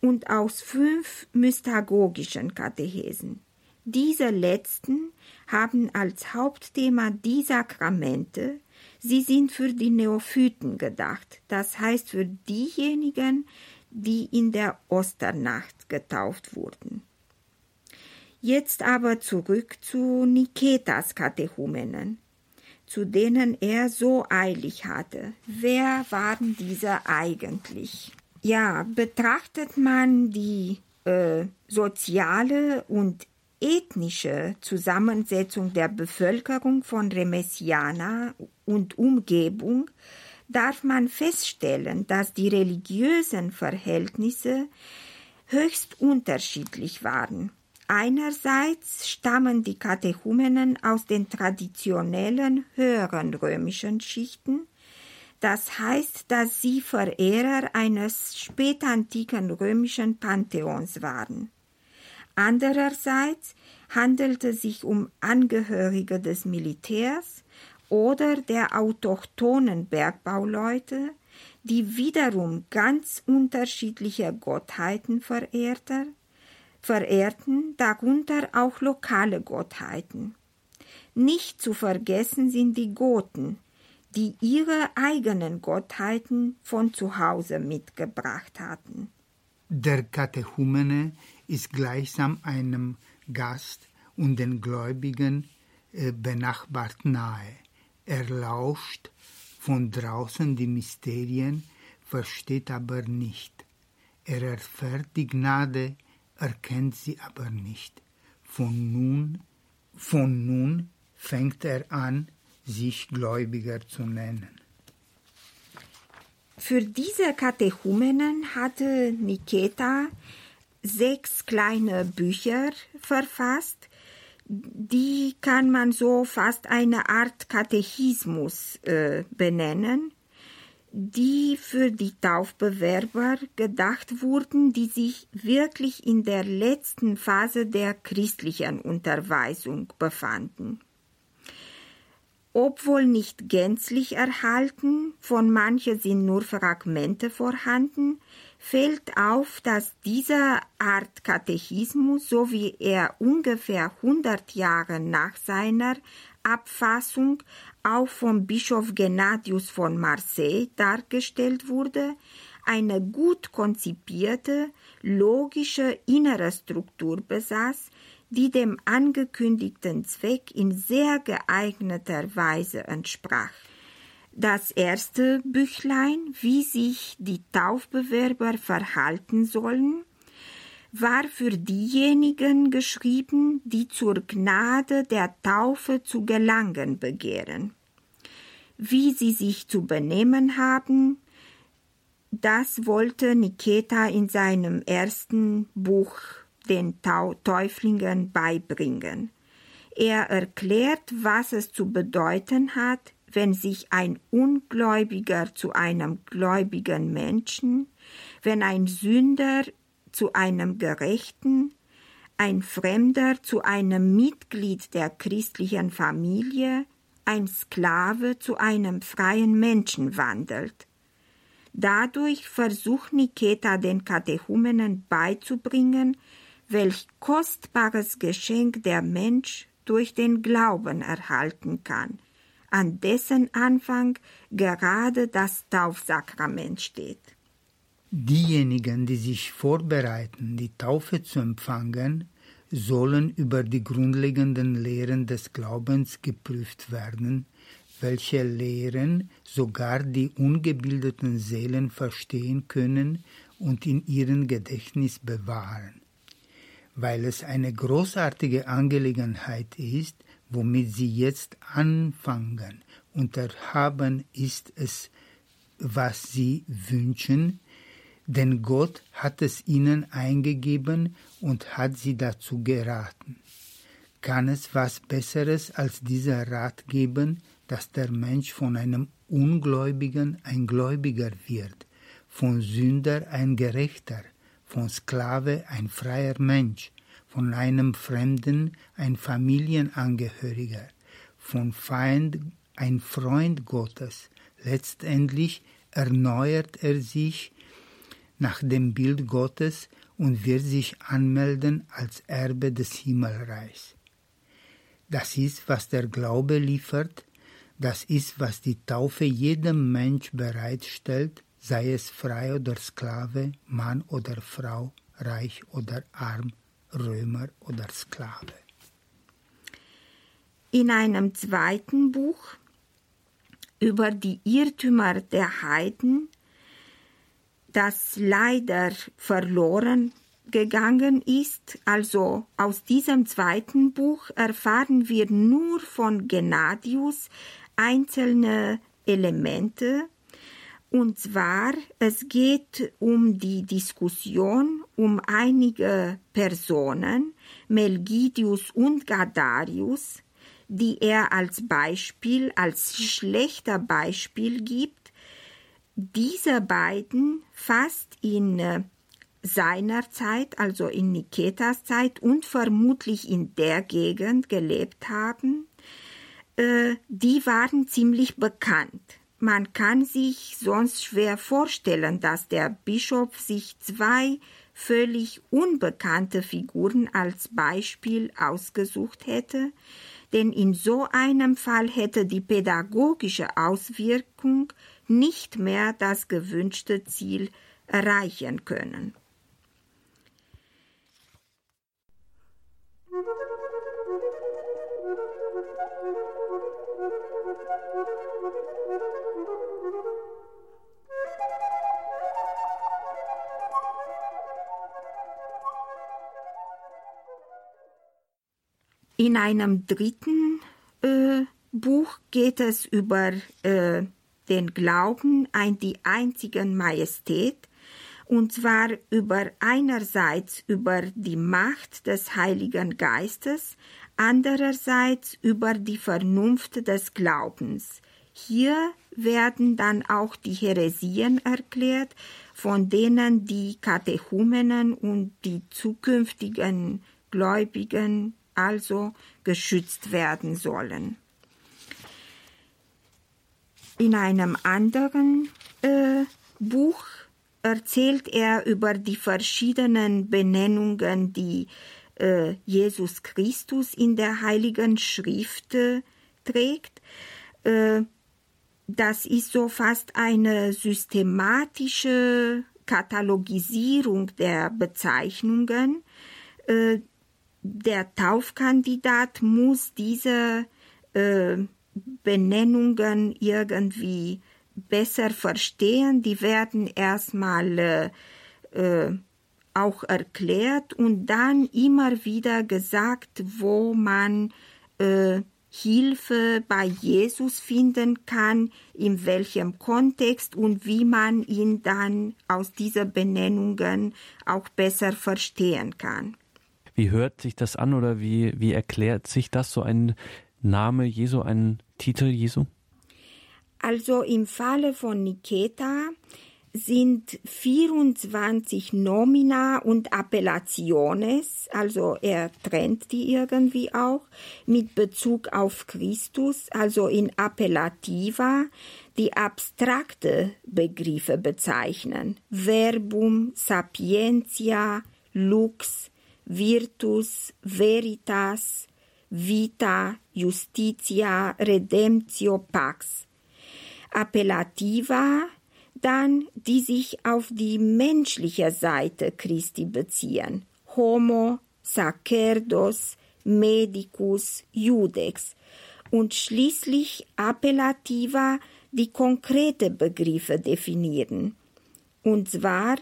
und aus fünf mystagogischen Katechesen. Diese letzten haben als Hauptthema die Sakramente, sie sind für die Neophyten gedacht, das heißt für diejenigen, die in der Osternacht getauft wurden. Jetzt aber zurück zu Niketas Katechumenen, zu denen er so eilig hatte. Wer waren diese eigentlich? Ja, betrachtet man die äh, soziale und ethnische Zusammensetzung der Bevölkerung von Remessiana und Umgebung darf man feststellen, dass die religiösen Verhältnisse höchst unterschiedlich waren. Einerseits stammen die Katechumenen aus den traditionellen höheren römischen Schichten, das heißt, dass sie Verehrer eines spätantiken römischen Pantheons waren. Andererseits handelte es sich um Angehörige des Militärs oder der autochthonen Bergbauleute, die wiederum ganz unterschiedliche Gottheiten verehrter, verehrten, darunter auch lokale Gottheiten. Nicht zu vergessen sind die Goten, die ihre eigenen Gottheiten von zu Hause mitgebracht hatten. Der Katechumene ist gleichsam einem Gast und den Gläubigen äh, benachbart nahe. Er lauscht von draußen die Mysterien, versteht aber nicht. Er erfährt die Gnade, erkennt sie aber nicht. Von nun, von nun fängt er an, sich Gläubiger zu nennen. Für diese Katechumenen hatte Niketa sechs kleine Bücher verfasst. Die kann man so fast eine Art Katechismus äh, benennen, die für die Taufbewerber gedacht wurden, die sich wirklich in der letzten Phase der christlichen Unterweisung befanden. Obwohl nicht gänzlich erhalten, von manchen sind nur Fragmente vorhanden, fällt auf, dass diese Art Katechismus, so wie er ungefähr 100 Jahre nach seiner Abfassung auch vom Bischof Gennadius von Marseille dargestellt wurde, eine gut konzipierte, logische innere Struktur besaß, die dem angekündigten Zweck in sehr geeigneter Weise entsprach. Das erste Büchlein, wie sich die Taufbewerber verhalten sollen, war für diejenigen geschrieben, die zur Gnade der Taufe zu gelangen begehren. Wie sie sich zu benehmen haben, das wollte Niketa in seinem ersten Buch den Täuflingen beibringen. Er erklärt, was es zu bedeuten hat, wenn sich ein Ungläubiger zu einem gläubigen Menschen, wenn ein Sünder zu einem Gerechten, ein Fremder zu einem Mitglied der christlichen Familie, ein Sklave zu einem freien Menschen wandelt. Dadurch versucht Niketa den Katechumenen beizubringen, welch kostbares Geschenk der Mensch durch den Glauben erhalten kann, an dessen Anfang gerade das Taufsakrament steht. Diejenigen, die sich vorbereiten, die Taufe zu empfangen, sollen über die grundlegenden Lehren des Glaubens geprüft werden, welche Lehren sogar die ungebildeten Seelen verstehen können und in ihrem Gedächtnis bewahren weil es eine großartige Angelegenheit ist, womit sie jetzt anfangen. Und erhaben ist es, was sie wünschen, denn Gott hat es ihnen eingegeben und hat sie dazu geraten. Kann es was Besseres als dieser Rat geben, dass der Mensch von einem Ungläubigen ein Gläubiger wird, von Sünder ein Gerechter, von Sklave ein freier Mensch, von einem Fremden ein Familienangehöriger, von Feind ein Freund Gottes. Letztendlich erneuert er sich nach dem Bild Gottes und wird sich anmelden als Erbe des Himmelreichs. Das ist, was der Glaube liefert, das ist, was die Taufe jedem Mensch bereitstellt, sei es frei oder Sklave, Mann oder Frau, reich oder arm, Römer oder Sklave. In einem zweiten Buch über die Irrtümer der Heiden, das leider verloren gegangen ist, also aus diesem zweiten Buch erfahren wir nur von Gennadius einzelne Elemente, und zwar, es geht um die Diskussion um einige Personen, Melgidius und Gadarius, die er als Beispiel, als schlechter Beispiel gibt. Diese beiden fast in äh, seiner Zeit, also in Niketas Zeit und vermutlich in der Gegend gelebt haben, äh, die waren ziemlich bekannt. Man kann sich sonst schwer vorstellen, dass der Bischof sich zwei völlig unbekannte Figuren als Beispiel ausgesucht hätte, denn in so einem Fall hätte die pädagogische Auswirkung nicht mehr das gewünschte Ziel erreichen können. In einem dritten äh, Buch geht es über äh, den Glauben an die einzigen Majestät, und zwar über einerseits über die Macht des Heiligen Geistes, andererseits über die Vernunft des Glaubens. Hier werden dann auch die Heresien erklärt, von denen die Katechumenen und die zukünftigen Gläubigen also geschützt werden sollen. In einem anderen äh, Buch erzählt er über die verschiedenen Benennungen, die äh, Jesus Christus in der Heiligen Schrift äh, trägt. Äh, das ist so fast eine systematische Katalogisierung der Bezeichnungen, äh, der Taufkandidat muss diese äh, Benennungen irgendwie besser verstehen. Die werden erstmal äh, äh, auch erklärt und dann immer wieder gesagt, wo man äh, Hilfe bei Jesus finden kann, in welchem Kontext und wie man ihn dann aus dieser Benennungen auch besser verstehen kann. Wie hört sich das an oder wie, wie erklärt sich das, so ein Name Jesu, ein Titel Jesu? Also im Falle von Niketa sind 24 Nomina und Appellationes, also er trennt die irgendwie auch, mit Bezug auf Christus, also in Appellativa, die abstrakte Begriffe bezeichnen. Verbum, Sapientia, Lux, Virtus, Veritas, Vita, Justitia, Redemptio, Pax. Appellativa dann die sich auf die menschliche Seite Christi beziehen. Homo, Sacerdos, Medicus, Judex und schließlich Appellativa die konkrete Begriffe definieren. Und zwar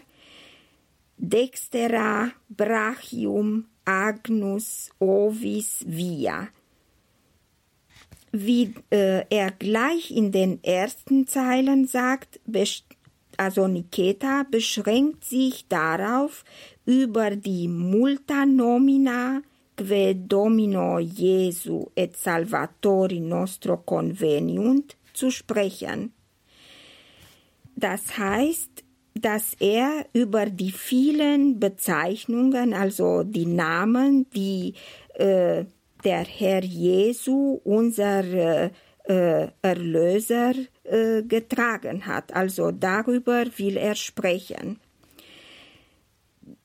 Dextera, Brachium, Agnus, Ovis, Via. Wie äh, er gleich in den ersten Zeilen sagt, also Niketa beschränkt sich darauf, über die multa nomina que Domino Jesu et Salvatori nostro conveniunt zu sprechen. Das heißt, dass er über die vielen Bezeichnungen, also die Namen, die äh, der Herr Jesu, unser äh, Erlöser, äh, getragen hat. Also darüber will er sprechen.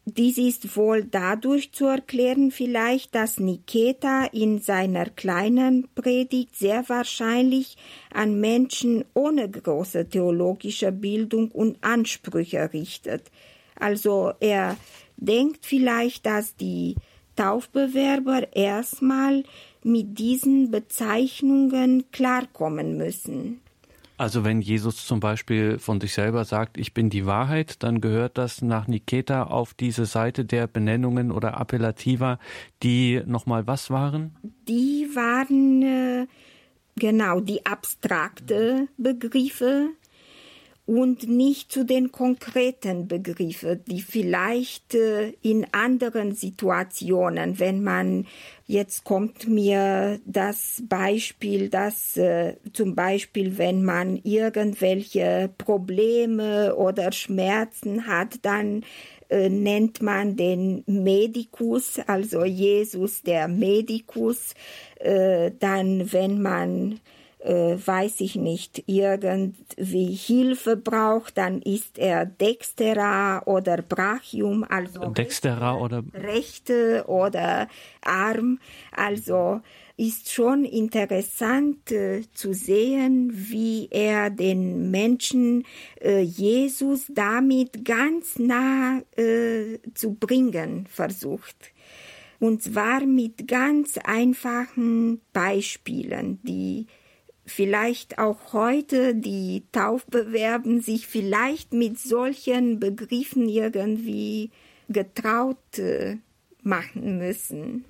Dies ist wohl dadurch zu erklären vielleicht, dass Niketa in seiner kleinen Predigt sehr wahrscheinlich an Menschen ohne große theologische Bildung und Ansprüche richtet. Also er denkt vielleicht, dass die Taufbewerber erstmal mit diesen Bezeichnungen klarkommen müssen. Also wenn Jesus zum Beispiel von sich selber sagt, ich bin die Wahrheit, dann gehört das nach Niketa auf diese Seite der Benennungen oder Appellativa, die nochmal was waren? Die waren äh, genau die abstrakte Begriffe, und nicht zu den konkreten Begriffen, die vielleicht äh, in anderen Situationen, wenn man jetzt kommt mir das Beispiel, dass äh, zum Beispiel, wenn man irgendwelche Probleme oder Schmerzen hat, dann äh, nennt man den Medikus, also Jesus der Medikus, dann wenn man äh, weiß ich nicht, irgendwie Hilfe braucht, dann ist er Dextera oder Brachium, also Dextera rechte, oder rechte oder Arm, also ist schon interessant äh, zu sehen, wie er den Menschen äh, Jesus damit ganz nah äh, zu bringen versucht. Und zwar mit ganz einfachen Beispielen, die vielleicht auch heute die Taufbewerben sich vielleicht mit solchen Begriffen irgendwie getraut äh, machen müssen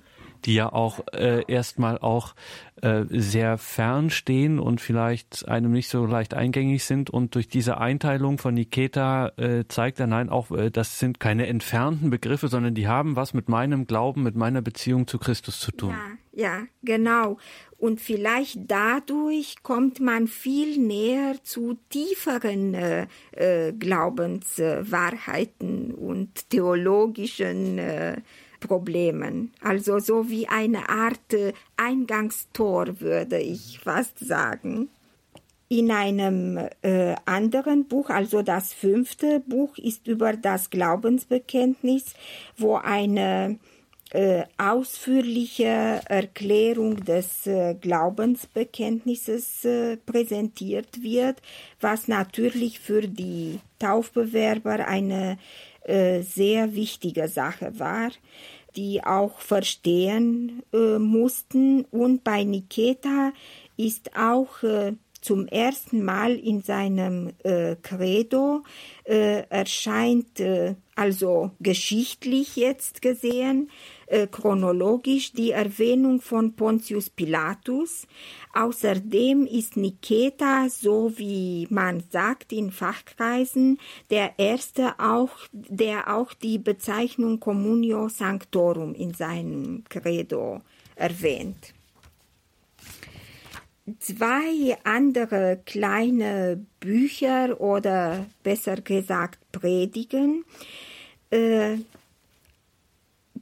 die ja auch äh, erstmal auch äh, sehr fern stehen und vielleicht einem nicht so leicht eingängig sind. Und durch diese Einteilung von Niketa äh, zeigt er, nein, auch äh, das sind keine entfernten Begriffe, sondern die haben was mit meinem Glauben, mit meiner Beziehung zu Christus zu tun. Ja, ja, genau. Und vielleicht dadurch kommt man viel näher zu tieferen äh, äh, Glaubenswahrheiten und theologischen äh, Problemen. Also so wie eine Art äh, Eingangstor, würde ich fast sagen. In einem äh, anderen Buch, also das fünfte Buch, ist über das Glaubensbekenntnis, wo eine äh, ausführliche Erklärung des äh, Glaubensbekenntnisses äh, präsentiert wird, was natürlich für die Taufbewerber eine äh, sehr wichtige Sache war, die auch verstehen äh, mussten. Und bei Niketa ist auch äh, zum ersten Mal in seinem äh, Credo äh, erscheint also geschichtlich jetzt gesehen, äh, chronologisch die Erwähnung von Pontius Pilatus. Außerdem ist Niketa, so wie man sagt in Fachkreisen, der erste auch, der auch die Bezeichnung Communio Sanctorum in seinem Credo erwähnt. Zwei andere kleine Bücher oder besser gesagt Predigen äh,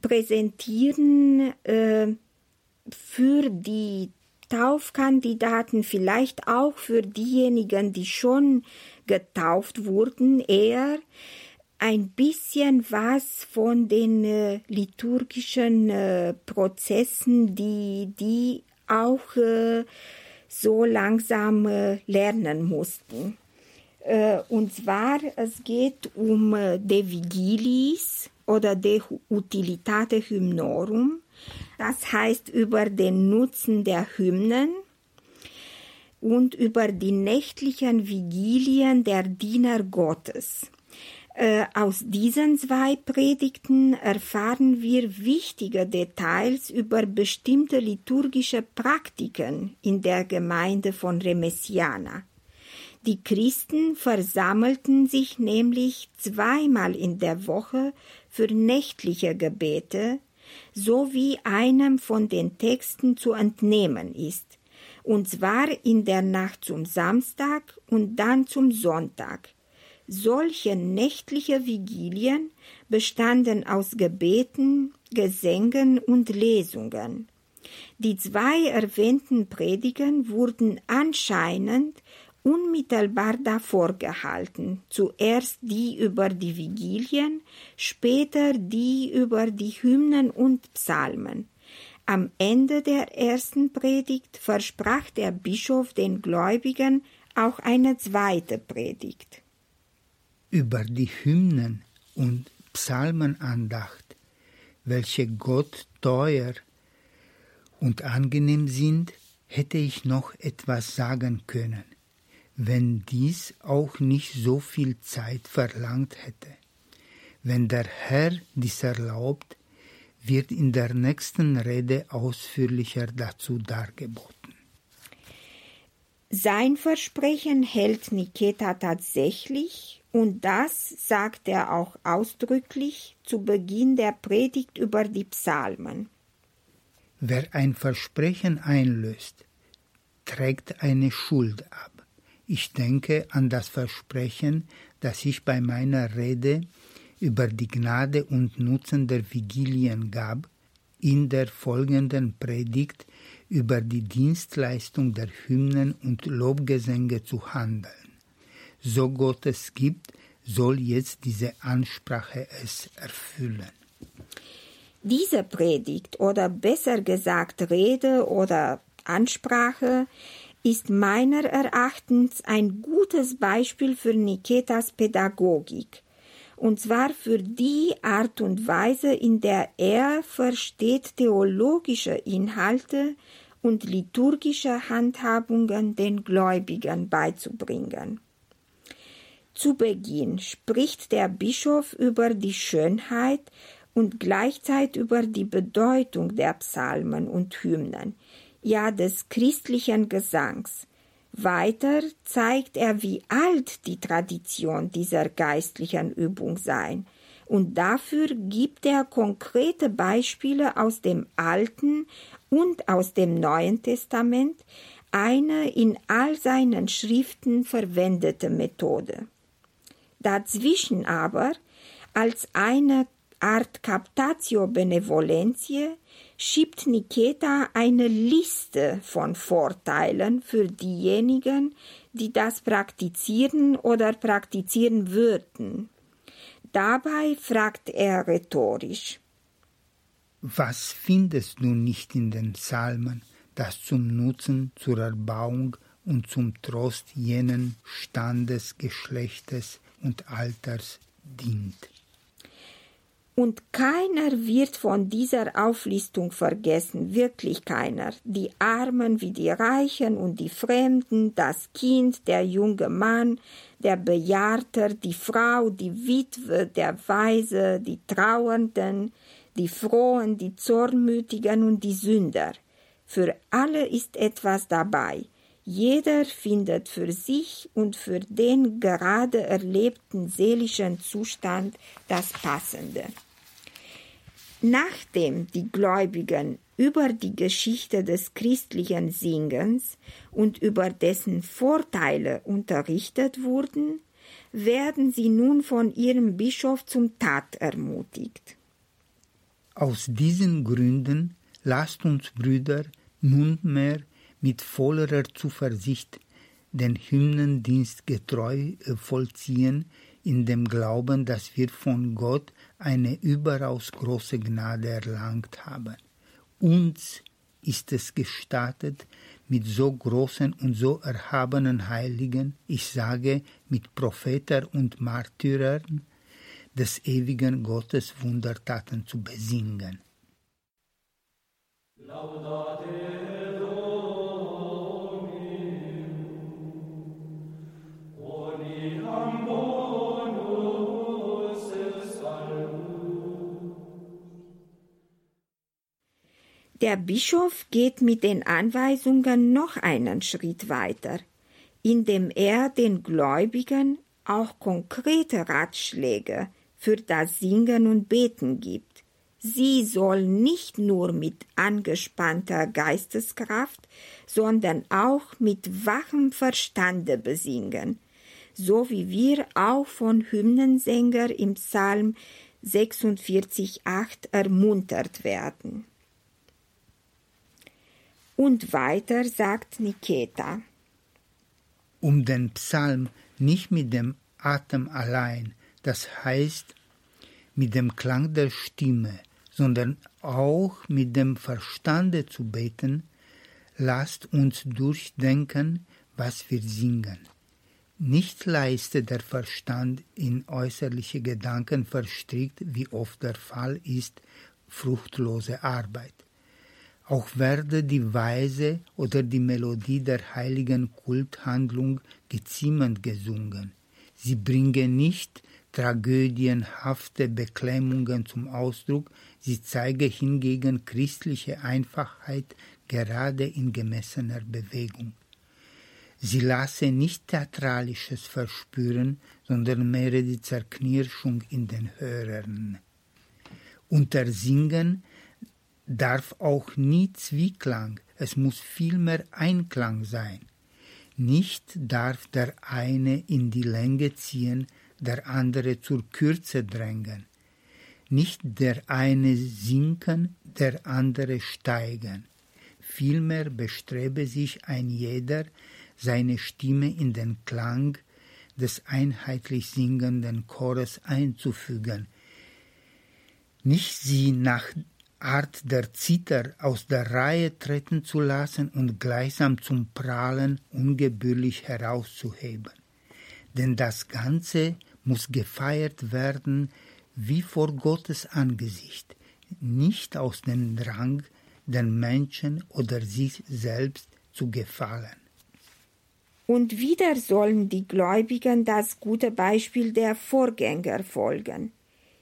präsentieren äh, für die Taufkandidaten, vielleicht auch für diejenigen, die schon getauft wurden, eher ein bisschen was von den äh, liturgischen äh, Prozessen, die die auch äh, so langsam äh, lernen mussten. Äh, und zwar, es geht um äh, De Vigilis oder De Utilitate Hymnorum. Das heißt über den Nutzen der Hymnen und über die nächtlichen Vigilien der Diener Gottes. Äh, aus diesen zwei Predigten erfahren wir wichtige Details über bestimmte liturgische Praktiken in der Gemeinde von Remessiana. Die Christen versammelten sich nämlich zweimal in der Woche für nächtliche Gebete, so wie einem von den Texten zu entnehmen ist, und zwar in der Nacht zum Samstag und dann zum Sonntag. Solche nächtliche Vigilien bestanden aus Gebeten, Gesängen und Lesungen. Die zwei erwähnten Predigen wurden anscheinend unmittelbar davor gehalten, zuerst die über die Vigilien, später die über die Hymnen und Psalmen. Am Ende der ersten Predigt versprach der Bischof den Gläubigen auch eine zweite Predigt. Über die Hymnen und Psalmenandacht, welche Gott teuer und angenehm sind, hätte ich noch etwas sagen können wenn dies auch nicht so viel Zeit verlangt hätte. Wenn der Herr dies erlaubt, wird in der nächsten Rede ausführlicher dazu dargeboten. Sein Versprechen hält Niketa tatsächlich und das sagt er auch ausdrücklich zu Beginn der Predigt über die Psalmen. Wer ein Versprechen einlöst, trägt eine Schuld ab. Ich denke an das Versprechen, das ich bei meiner Rede über die Gnade und Nutzen der Vigilien gab, in der folgenden Predigt über die Dienstleistung der Hymnen und Lobgesänge zu handeln. So Gott es gibt, soll jetzt diese Ansprache es erfüllen. Diese Predigt oder besser gesagt Rede oder Ansprache ist meiner Erachtens ein gutes Beispiel für Niketas Pädagogik, und zwar für die Art und Weise, in der er versteht, theologische Inhalte und liturgische Handhabungen den Gläubigen beizubringen. Zu Beginn spricht der Bischof über die Schönheit und gleichzeitig über die Bedeutung der Psalmen und Hymnen, ja des christlichen Gesangs. Weiter zeigt er, wie alt die Tradition dieser geistlichen Übung sei, und dafür gibt er konkrete Beispiele aus dem Alten und aus dem Neuen Testament, eine in all seinen Schriften verwendete Methode. Dazwischen aber, als eine Art Captatio Benevolentiae, schiebt Niketa eine Liste von Vorteilen für diejenigen, die das praktizieren oder praktizieren würden. Dabei fragt er rhetorisch Was findest du nicht in den Psalmen, das zum Nutzen, zur Erbauung und zum Trost jenen Standes, Geschlechtes und Alters dient? Und keiner wird von dieser Auflistung vergessen, wirklich keiner. Die Armen wie die Reichen und die Fremden, das Kind, der junge Mann, der Bejahrter, die Frau, die Witwe, der Weise, die Trauernden, die Frohen, die Zornmütigen und die Sünder. Für alle ist etwas dabei. Jeder findet für sich und für den gerade erlebten seelischen Zustand das Passende. Nachdem die Gläubigen über die Geschichte des christlichen Singens und über dessen Vorteile unterrichtet wurden, werden sie nun von ihrem Bischof zum Tat ermutigt. Aus diesen Gründen lasst uns Brüder nunmehr mit vollerer Zuversicht den Hymnendienst getreu vollziehen, in dem Glauben, dass wir von Gott eine überaus große Gnade erlangt haben. Uns ist es gestattet, mit so großen und so erhabenen Heiligen, ich sage mit Propheten und Märtyrern, des ewigen Gottes Wundertaten zu besingen. Laudate Der Bischof geht mit den Anweisungen noch einen Schritt weiter, indem er den Gläubigen auch konkrete Ratschläge für das Singen und Beten gibt. Sie sollen nicht nur mit angespannter Geisteskraft, sondern auch mit wachem Verstande besingen, so wie wir auch von Hymnensänger im Psalm 46,8 ermuntert werden. Und weiter sagt Niketa. Um den Psalm nicht mit dem Atem allein, das heißt mit dem Klang der Stimme, sondern auch mit dem Verstande zu beten, lasst uns durchdenken, was wir singen. Nicht leistet der Verstand in äußerliche Gedanken verstrickt, wie oft der Fall ist, fruchtlose Arbeit. Auch werde die Weise oder die Melodie der heiligen Kulthandlung geziemend gesungen. Sie bringe nicht tragödienhafte Beklemmungen zum Ausdruck, sie zeige hingegen christliche Einfachheit gerade in gemessener Bewegung. Sie lasse nicht Theatralisches verspüren, sondern mehr die Zerknirschung in den Hörern. Unter darf auch nie Zwieklang, es muss vielmehr Einklang sein. Nicht darf der eine in die Länge ziehen, der andere zur Kürze drängen. Nicht der eine sinken, der andere steigen. Vielmehr bestrebe sich ein jeder, seine Stimme in den Klang des einheitlich singenden Chores einzufügen, nicht sie nach Art der Zither aus der Reihe treten zu lassen und gleichsam zum Prahlen ungebührlich herauszuheben. Denn das Ganze muss gefeiert werden wie vor Gottes Angesicht, nicht aus dem Drang, den Menschen oder sich selbst zu gefallen. Und wieder sollen die Gläubigen das gute Beispiel der Vorgänger folgen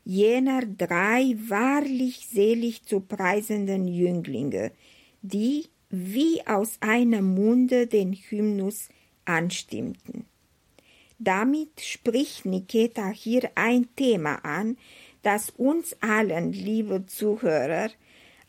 jener drei wahrlich selig zu preisenden Jünglinge, die wie aus einem Munde den Hymnus anstimmten. Damit spricht Niketa hier ein Thema an, das uns allen, liebe Zuhörer,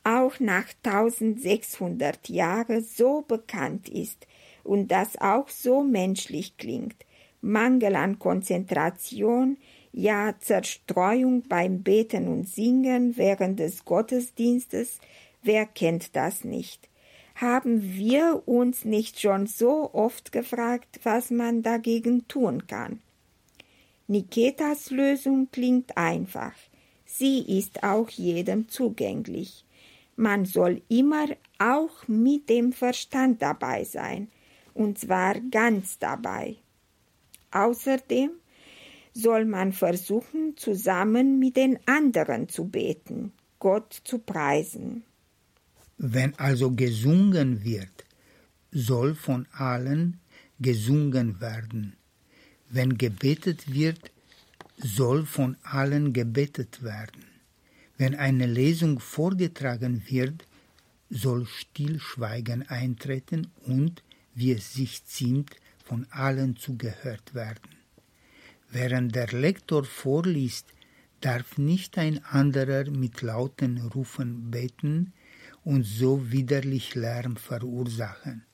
auch nach 1600 Jahren so bekannt ist und das auch so menschlich klingt. Mangel an Konzentration, ja Zerstreuung beim Beten und Singen während des Gottesdienstes, wer kennt das nicht? Haben wir uns nicht schon so oft gefragt, was man dagegen tun kann? Niketas Lösung klingt einfach. Sie ist auch jedem zugänglich. Man soll immer auch mit dem Verstand dabei sein, und zwar ganz dabei. Außerdem soll man versuchen, zusammen mit den anderen zu beten, Gott zu preisen. Wenn also gesungen wird, soll von allen gesungen werden. Wenn gebetet wird, soll von allen gebetet werden. Wenn eine Lesung vorgetragen wird, soll Stillschweigen eintreten und, wie es sich ziemt, von allen zugehört werden. Während der Lektor vorliest, darf nicht ein anderer mit lauten Rufen beten und so widerlich Lärm verursachen.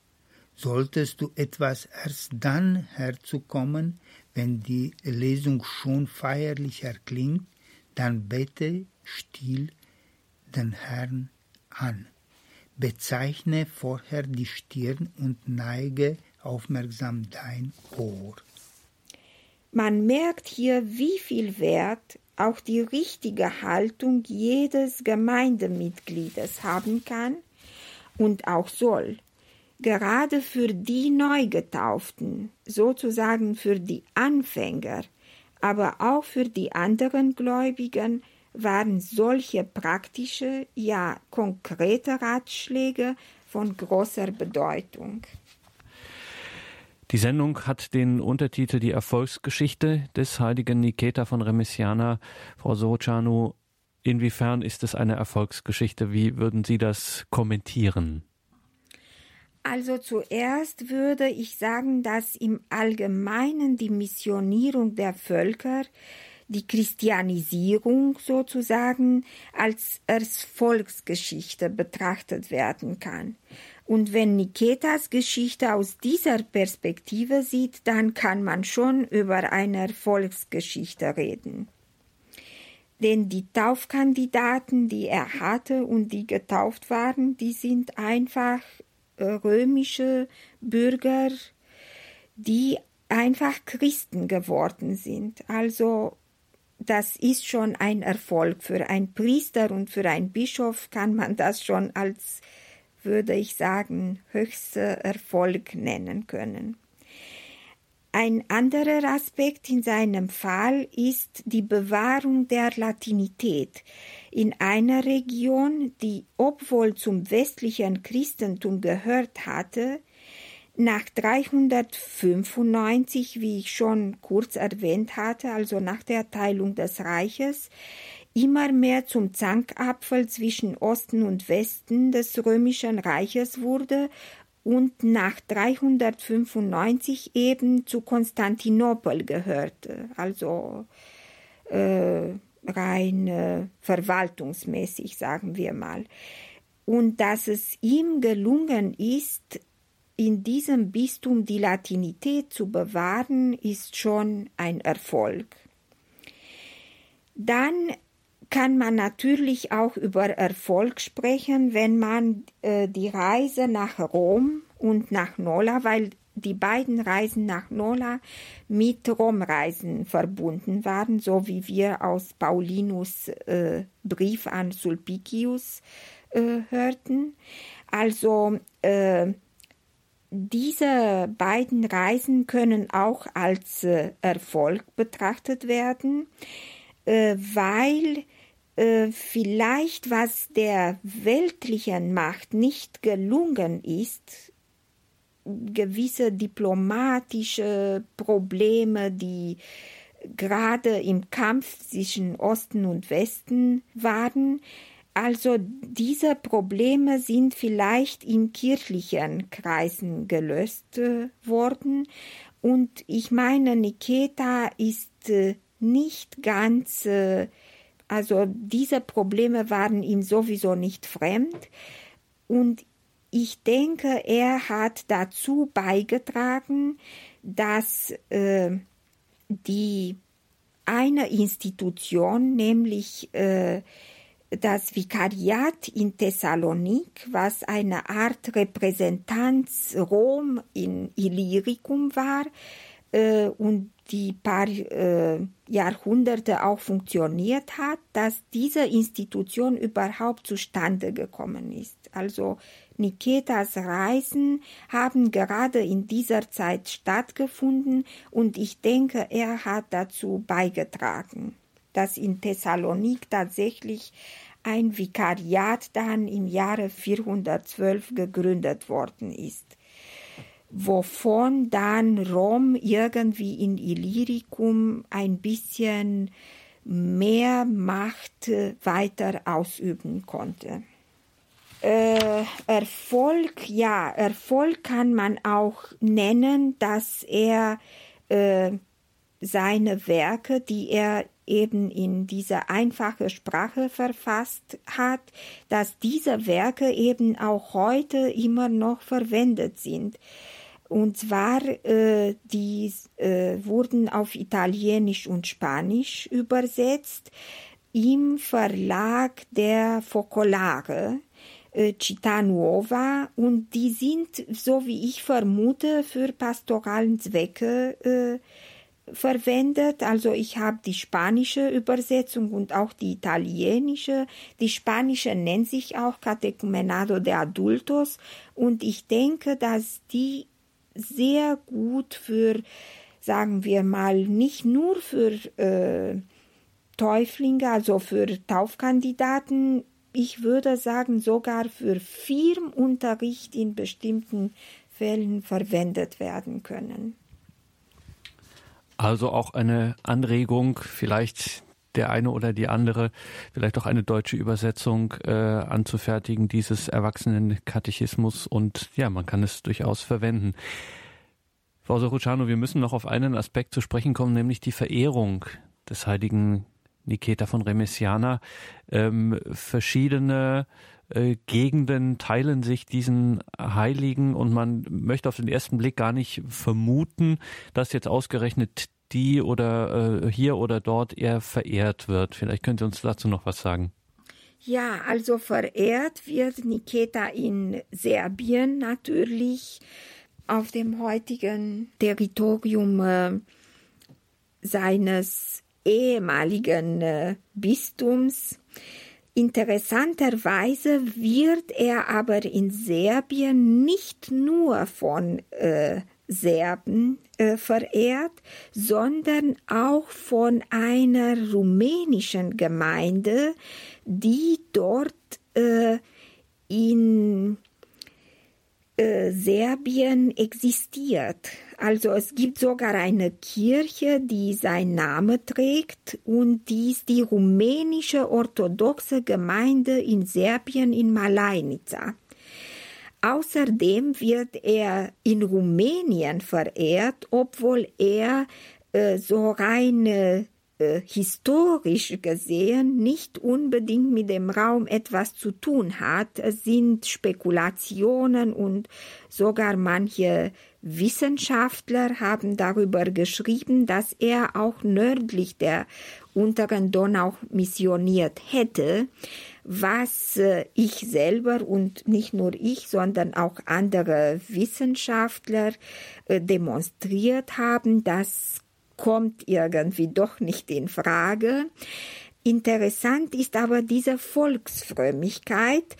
Solltest du etwas erst dann herzukommen, wenn die Lesung schon feierlich erklingt, dann bete still den Herrn an. Bezeichne vorher die Stirn und neige aufmerksam dein Ohr. Man merkt hier, wie viel Wert auch die richtige Haltung jedes Gemeindemitgliedes haben kann und auch soll. Gerade für die Neugetauften, sozusagen für die Anfänger, aber auch für die anderen Gläubigen waren solche praktische, ja konkrete Ratschläge von großer Bedeutung. Die Sendung hat den Untertitel Die Erfolgsgeschichte des heiligen Niketa von Remesiana. Frau Sorocanu, inwiefern ist es eine Erfolgsgeschichte? Wie würden Sie das kommentieren? Also zuerst würde ich sagen, dass im Allgemeinen die Missionierung der Völker, die Christianisierung sozusagen als Erfolgsgeschichte betrachtet werden kann. Und wenn Niketas Geschichte aus dieser Perspektive sieht, dann kann man schon über eine Erfolgsgeschichte reden. Denn die Taufkandidaten, die er hatte und die getauft waren, die sind einfach äh, römische Bürger, die einfach Christen geworden sind. Also das ist schon ein Erfolg. Für einen Priester und für einen Bischof kann man das schon als würde ich sagen, höchster Erfolg nennen können. Ein anderer Aspekt in seinem Fall ist die Bewahrung der Latinität in einer Region, die, obwohl zum westlichen Christentum gehört hatte, nach 395, wie ich schon kurz erwähnt hatte, also nach der Teilung des Reiches, immer mehr zum Zankapfel zwischen Osten und Westen des römischen Reiches wurde und nach 395 eben zu Konstantinopel gehörte, also äh, rein äh, verwaltungsmäßig, sagen wir mal. Und dass es ihm gelungen ist, in diesem Bistum die Latinität zu bewahren, ist schon ein Erfolg. Dann kann man natürlich auch über Erfolg sprechen, wenn man äh, die Reise nach Rom und nach Nola, weil die beiden Reisen nach Nola mit Romreisen verbunden waren, so wie wir aus Paulinus äh, Brief an Sulpicius äh, hörten. Also äh, diese beiden Reisen können auch als äh, Erfolg betrachtet werden, äh, weil äh, vielleicht was der weltlichen Macht nicht gelungen ist, gewisse diplomatische Probleme, die gerade im Kampf zwischen Osten und Westen waren. Also diese Probleme sind vielleicht in kirchlichen Kreisen gelöst äh, worden. Und ich meine, Niketa ist äh, nicht ganz also diese Probleme waren ihm sowieso nicht fremd. Und ich denke, er hat dazu beigetragen, dass äh, die eine Institution, nämlich äh, das Vikariat in Thessalonik, was eine Art Repräsentanz Rom in Illyricum war äh, und die paar äh, Jahrhunderte auch funktioniert hat, dass diese Institution überhaupt zustande gekommen ist. Also Niketas Reisen haben gerade in dieser Zeit stattgefunden und ich denke, er hat dazu beigetragen, dass in Thessalonik tatsächlich ein Vikariat dann im Jahre 412 gegründet worden ist, wovon dann Rom irgendwie in Illyricum ein bisschen mehr Macht weiter ausüben konnte. Äh, Erfolg, ja, Erfolg kann man auch nennen, dass er äh, seine Werke, die er eben in dieser einfachen Sprache verfasst hat, dass diese Werke eben auch heute immer noch verwendet sind. Und zwar, äh, die äh, wurden auf Italienisch und Spanisch übersetzt im Verlag der Focolare äh, Città Nuova und die sind, so wie ich vermute, für pastoralen Zwecke äh, verwendet. Also ich habe die spanische Übersetzung und auch die italienische. Die spanische nennt sich auch Catecumenado de Adultos und ich denke, dass die sehr gut für, sagen wir mal, nicht nur für äh, Täuflinge, also für Taufkandidaten, ich würde sagen sogar für Firmenunterricht in bestimmten Fällen verwendet werden können. Also auch eine Anregung, vielleicht der eine oder die andere, vielleicht auch eine deutsche Übersetzung äh, anzufertigen dieses Erwachsenenkatechismus und ja, man kann es durchaus verwenden. Frau Soruciano, wir müssen noch auf einen Aspekt zu sprechen kommen, nämlich die Verehrung des heiligen Niketa von Remesiana. Ähm, verschiedene äh, Gegenden teilen sich diesen Heiligen und man möchte auf den ersten Blick gar nicht vermuten, dass jetzt ausgerechnet die oder äh, hier oder dort eher verehrt wird. Vielleicht könnt ihr uns dazu noch was sagen. Ja, also verehrt wird Niketa in Serbien natürlich auf dem heutigen Territorium äh, seines ehemaligen äh, Bistums. Interessanterweise wird er aber in Serbien nicht nur von äh, Serben äh, verehrt, sondern auch von einer rumänischen Gemeinde, die dort äh, in äh, Serbien existiert. Also es gibt sogar eine Kirche, die seinen Namen trägt und die ist die rumänische orthodoxe Gemeinde in Serbien in Malajnica. Außerdem wird er in Rumänien verehrt, obwohl er äh, so rein äh, historisch gesehen nicht unbedingt mit dem Raum etwas zu tun hat. Es sind Spekulationen und sogar manche Wissenschaftler haben darüber geschrieben, dass er auch nördlich der unteren Donau missioniert hätte, was äh, ich selber und nicht nur ich, sondern auch andere Wissenschaftler äh, demonstriert haben, dass kommt irgendwie doch nicht in Frage. Interessant ist aber diese Volksfrömmigkeit,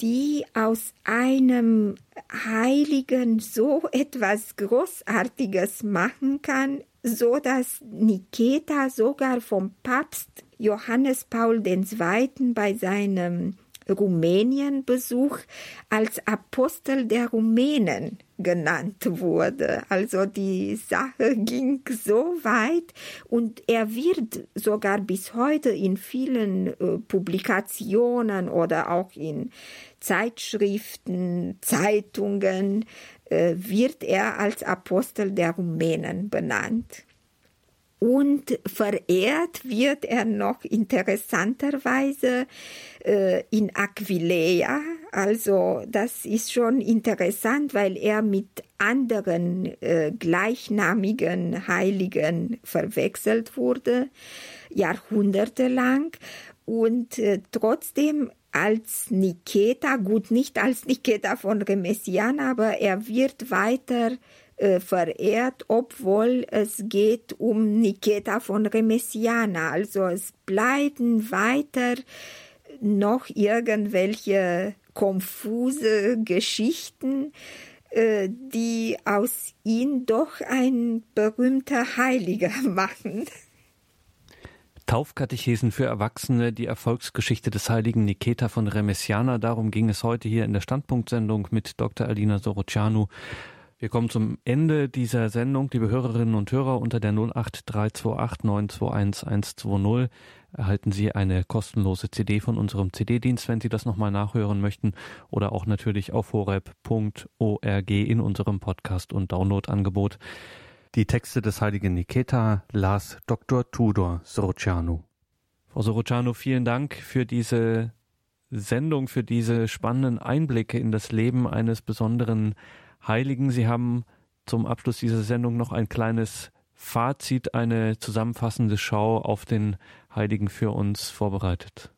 die aus einem Heiligen so etwas Großartiges machen kann, so dass Niketa sogar vom Papst Johannes Paul II. bei seinem Rumänienbesuch als Apostel der Rumänen genannt wurde. Also die Sache ging so weit und er wird sogar bis heute in vielen äh, Publikationen oder auch in Zeitschriften, Zeitungen äh, wird er als Apostel der Rumänen benannt. Und verehrt wird er noch interessanterweise äh, in Aquileia. Also das ist schon interessant, weil er mit anderen äh, gleichnamigen Heiligen verwechselt wurde, jahrhundertelang. Und äh, trotzdem als Niketa, gut nicht als Niketa von Remesian, aber er wird weiter äh, verehrt, obwohl es geht um Niketa von Remesiana. Also es bleiben weiter noch irgendwelche konfuse Geschichten, äh, die aus ihm doch ein berühmter Heiliger machen. Taufkatechesen für Erwachsene, die Erfolgsgeschichte des heiligen Niketa von Remesiana. Darum ging es heute hier in der Standpunktsendung mit Dr. Alina Sorocianu. Wir kommen zum Ende dieser Sendung. Liebe Hörerinnen und Hörer, unter der 08328 921 120 erhalten Sie eine kostenlose CD von unserem CD-Dienst, wenn Sie das nochmal nachhören möchten oder auch natürlich auf horeb.org in unserem Podcast- und Download-Angebot. Die Texte des heiligen Niketa las Dr. Tudor Sorocianu. Frau Sorocianu, vielen Dank für diese Sendung, für diese spannenden Einblicke in das Leben eines besonderen Heiligen. Sie haben zum Abschluss dieser Sendung noch ein kleines Fazit, eine zusammenfassende Schau auf den Heiligen für uns vorbereitet.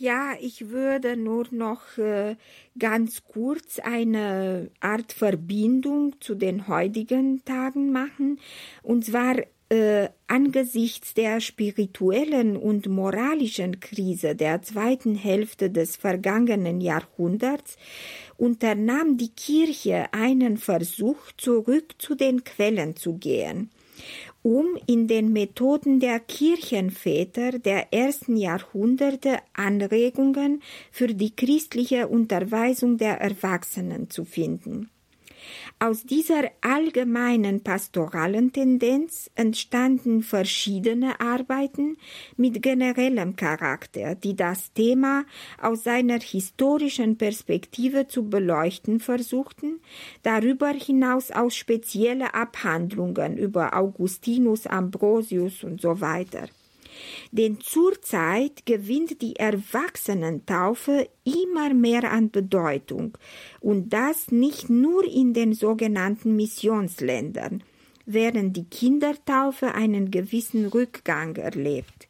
Ja, ich würde nur noch äh, ganz kurz eine Art Verbindung zu den heutigen Tagen machen. Und zwar äh, angesichts der spirituellen und moralischen Krise der zweiten Hälfte des vergangenen Jahrhunderts unternahm die Kirche einen Versuch, zurück zu den Quellen zu gehen um in den Methoden der Kirchenväter der ersten Jahrhunderte Anregungen für die christliche Unterweisung der Erwachsenen zu finden. Aus dieser allgemeinen pastoralen Tendenz entstanden verschiedene Arbeiten mit generellem Charakter, die das Thema aus seiner historischen Perspektive zu beleuchten versuchten, darüber hinaus auch spezielle Abhandlungen über Augustinus, Ambrosius und so weiter. Denn zurzeit gewinnt die Erwachsenentaufe immer mehr an Bedeutung und das nicht nur in den sogenannten Missionsländern, während die Kindertaufe einen gewissen Rückgang erlebt.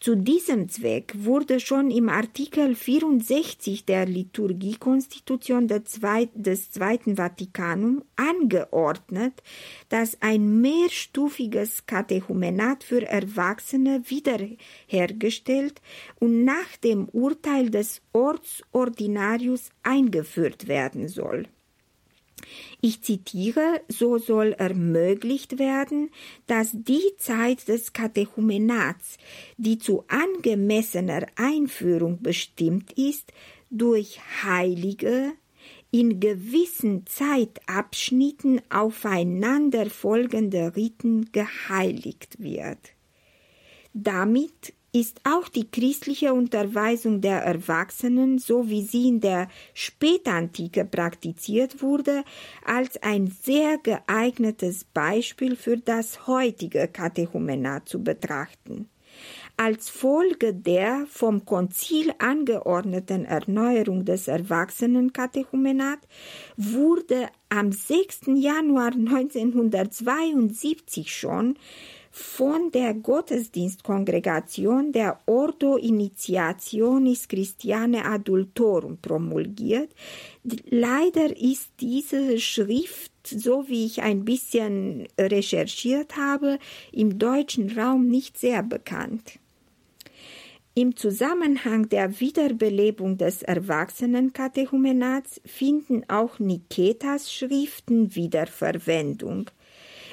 Zu diesem Zweck wurde schon im Artikel 64 der Liturgiekonstitution des Zweiten Vatikanum angeordnet, dass ein mehrstufiges Katechumenat für Erwachsene wiederhergestellt und nach dem Urteil des Ortsordinarius eingeführt werden soll. Ich zitiere, so soll ermöglicht werden, dass die Zeit des Katechumenats, die zu angemessener Einführung bestimmt ist, durch Heilige in gewissen Zeitabschnitten aufeinanderfolgende Riten geheiligt wird. Damit ist auch die christliche Unterweisung der Erwachsenen, so wie sie in der Spätantike praktiziert wurde, als ein sehr geeignetes Beispiel für das heutige Katechumenat zu betrachten. Als Folge der vom Konzil angeordneten Erneuerung des Erwachsenenkatechumenat wurde am 6. Januar 1972 schon von der Gottesdienstkongregation der Ordo Initiationis Christiane Adultorum promulgiert. Leider ist diese Schrift, so wie ich ein bisschen recherchiert habe, im deutschen Raum nicht sehr bekannt. Im Zusammenhang der Wiederbelebung des Erwachsenenkatechumenats finden auch Niketas Schriften Wiederverwendung.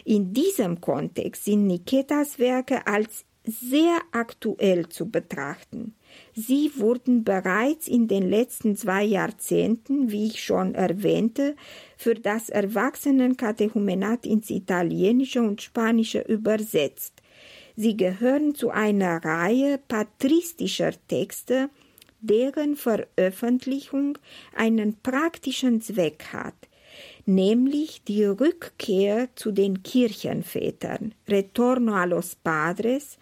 In diesem Kontext sind Niketas Werke als sehr aktuell zu betrachten. Sie wurden bereits in den letzten zwei Jahrzehnten, wie ich schon erwähnte, für das Erwachsenenkatechumenat ins Italienische und Spanische übersetzt. Sie gehören zu einer Reihe patristischer Texte, deren Veröffentlichung einen praktischen Zweck hat – nämlich die Rückkehr zu den Kirchenvätern, Retorno a los Padres,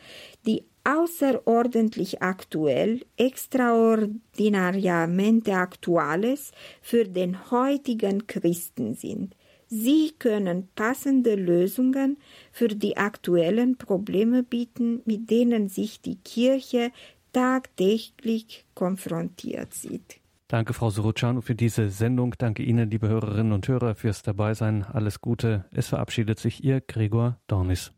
die außerordentlich aktuell, extraordinariamente actuales für den heutigen Christen sind. Sie können passende Lösungen für die aktuellen Probleme bieten, mit denen sich die Kirche tagtäglich konfrontiert sieht. Danke, Frau Sorocano, für diese Sendung. Danke Ihnen, liebe Hörerinnen und Hörer, fürs Dabeisein. Alles Gute. Es verabschiedet sich Ihr Gregor Dornis.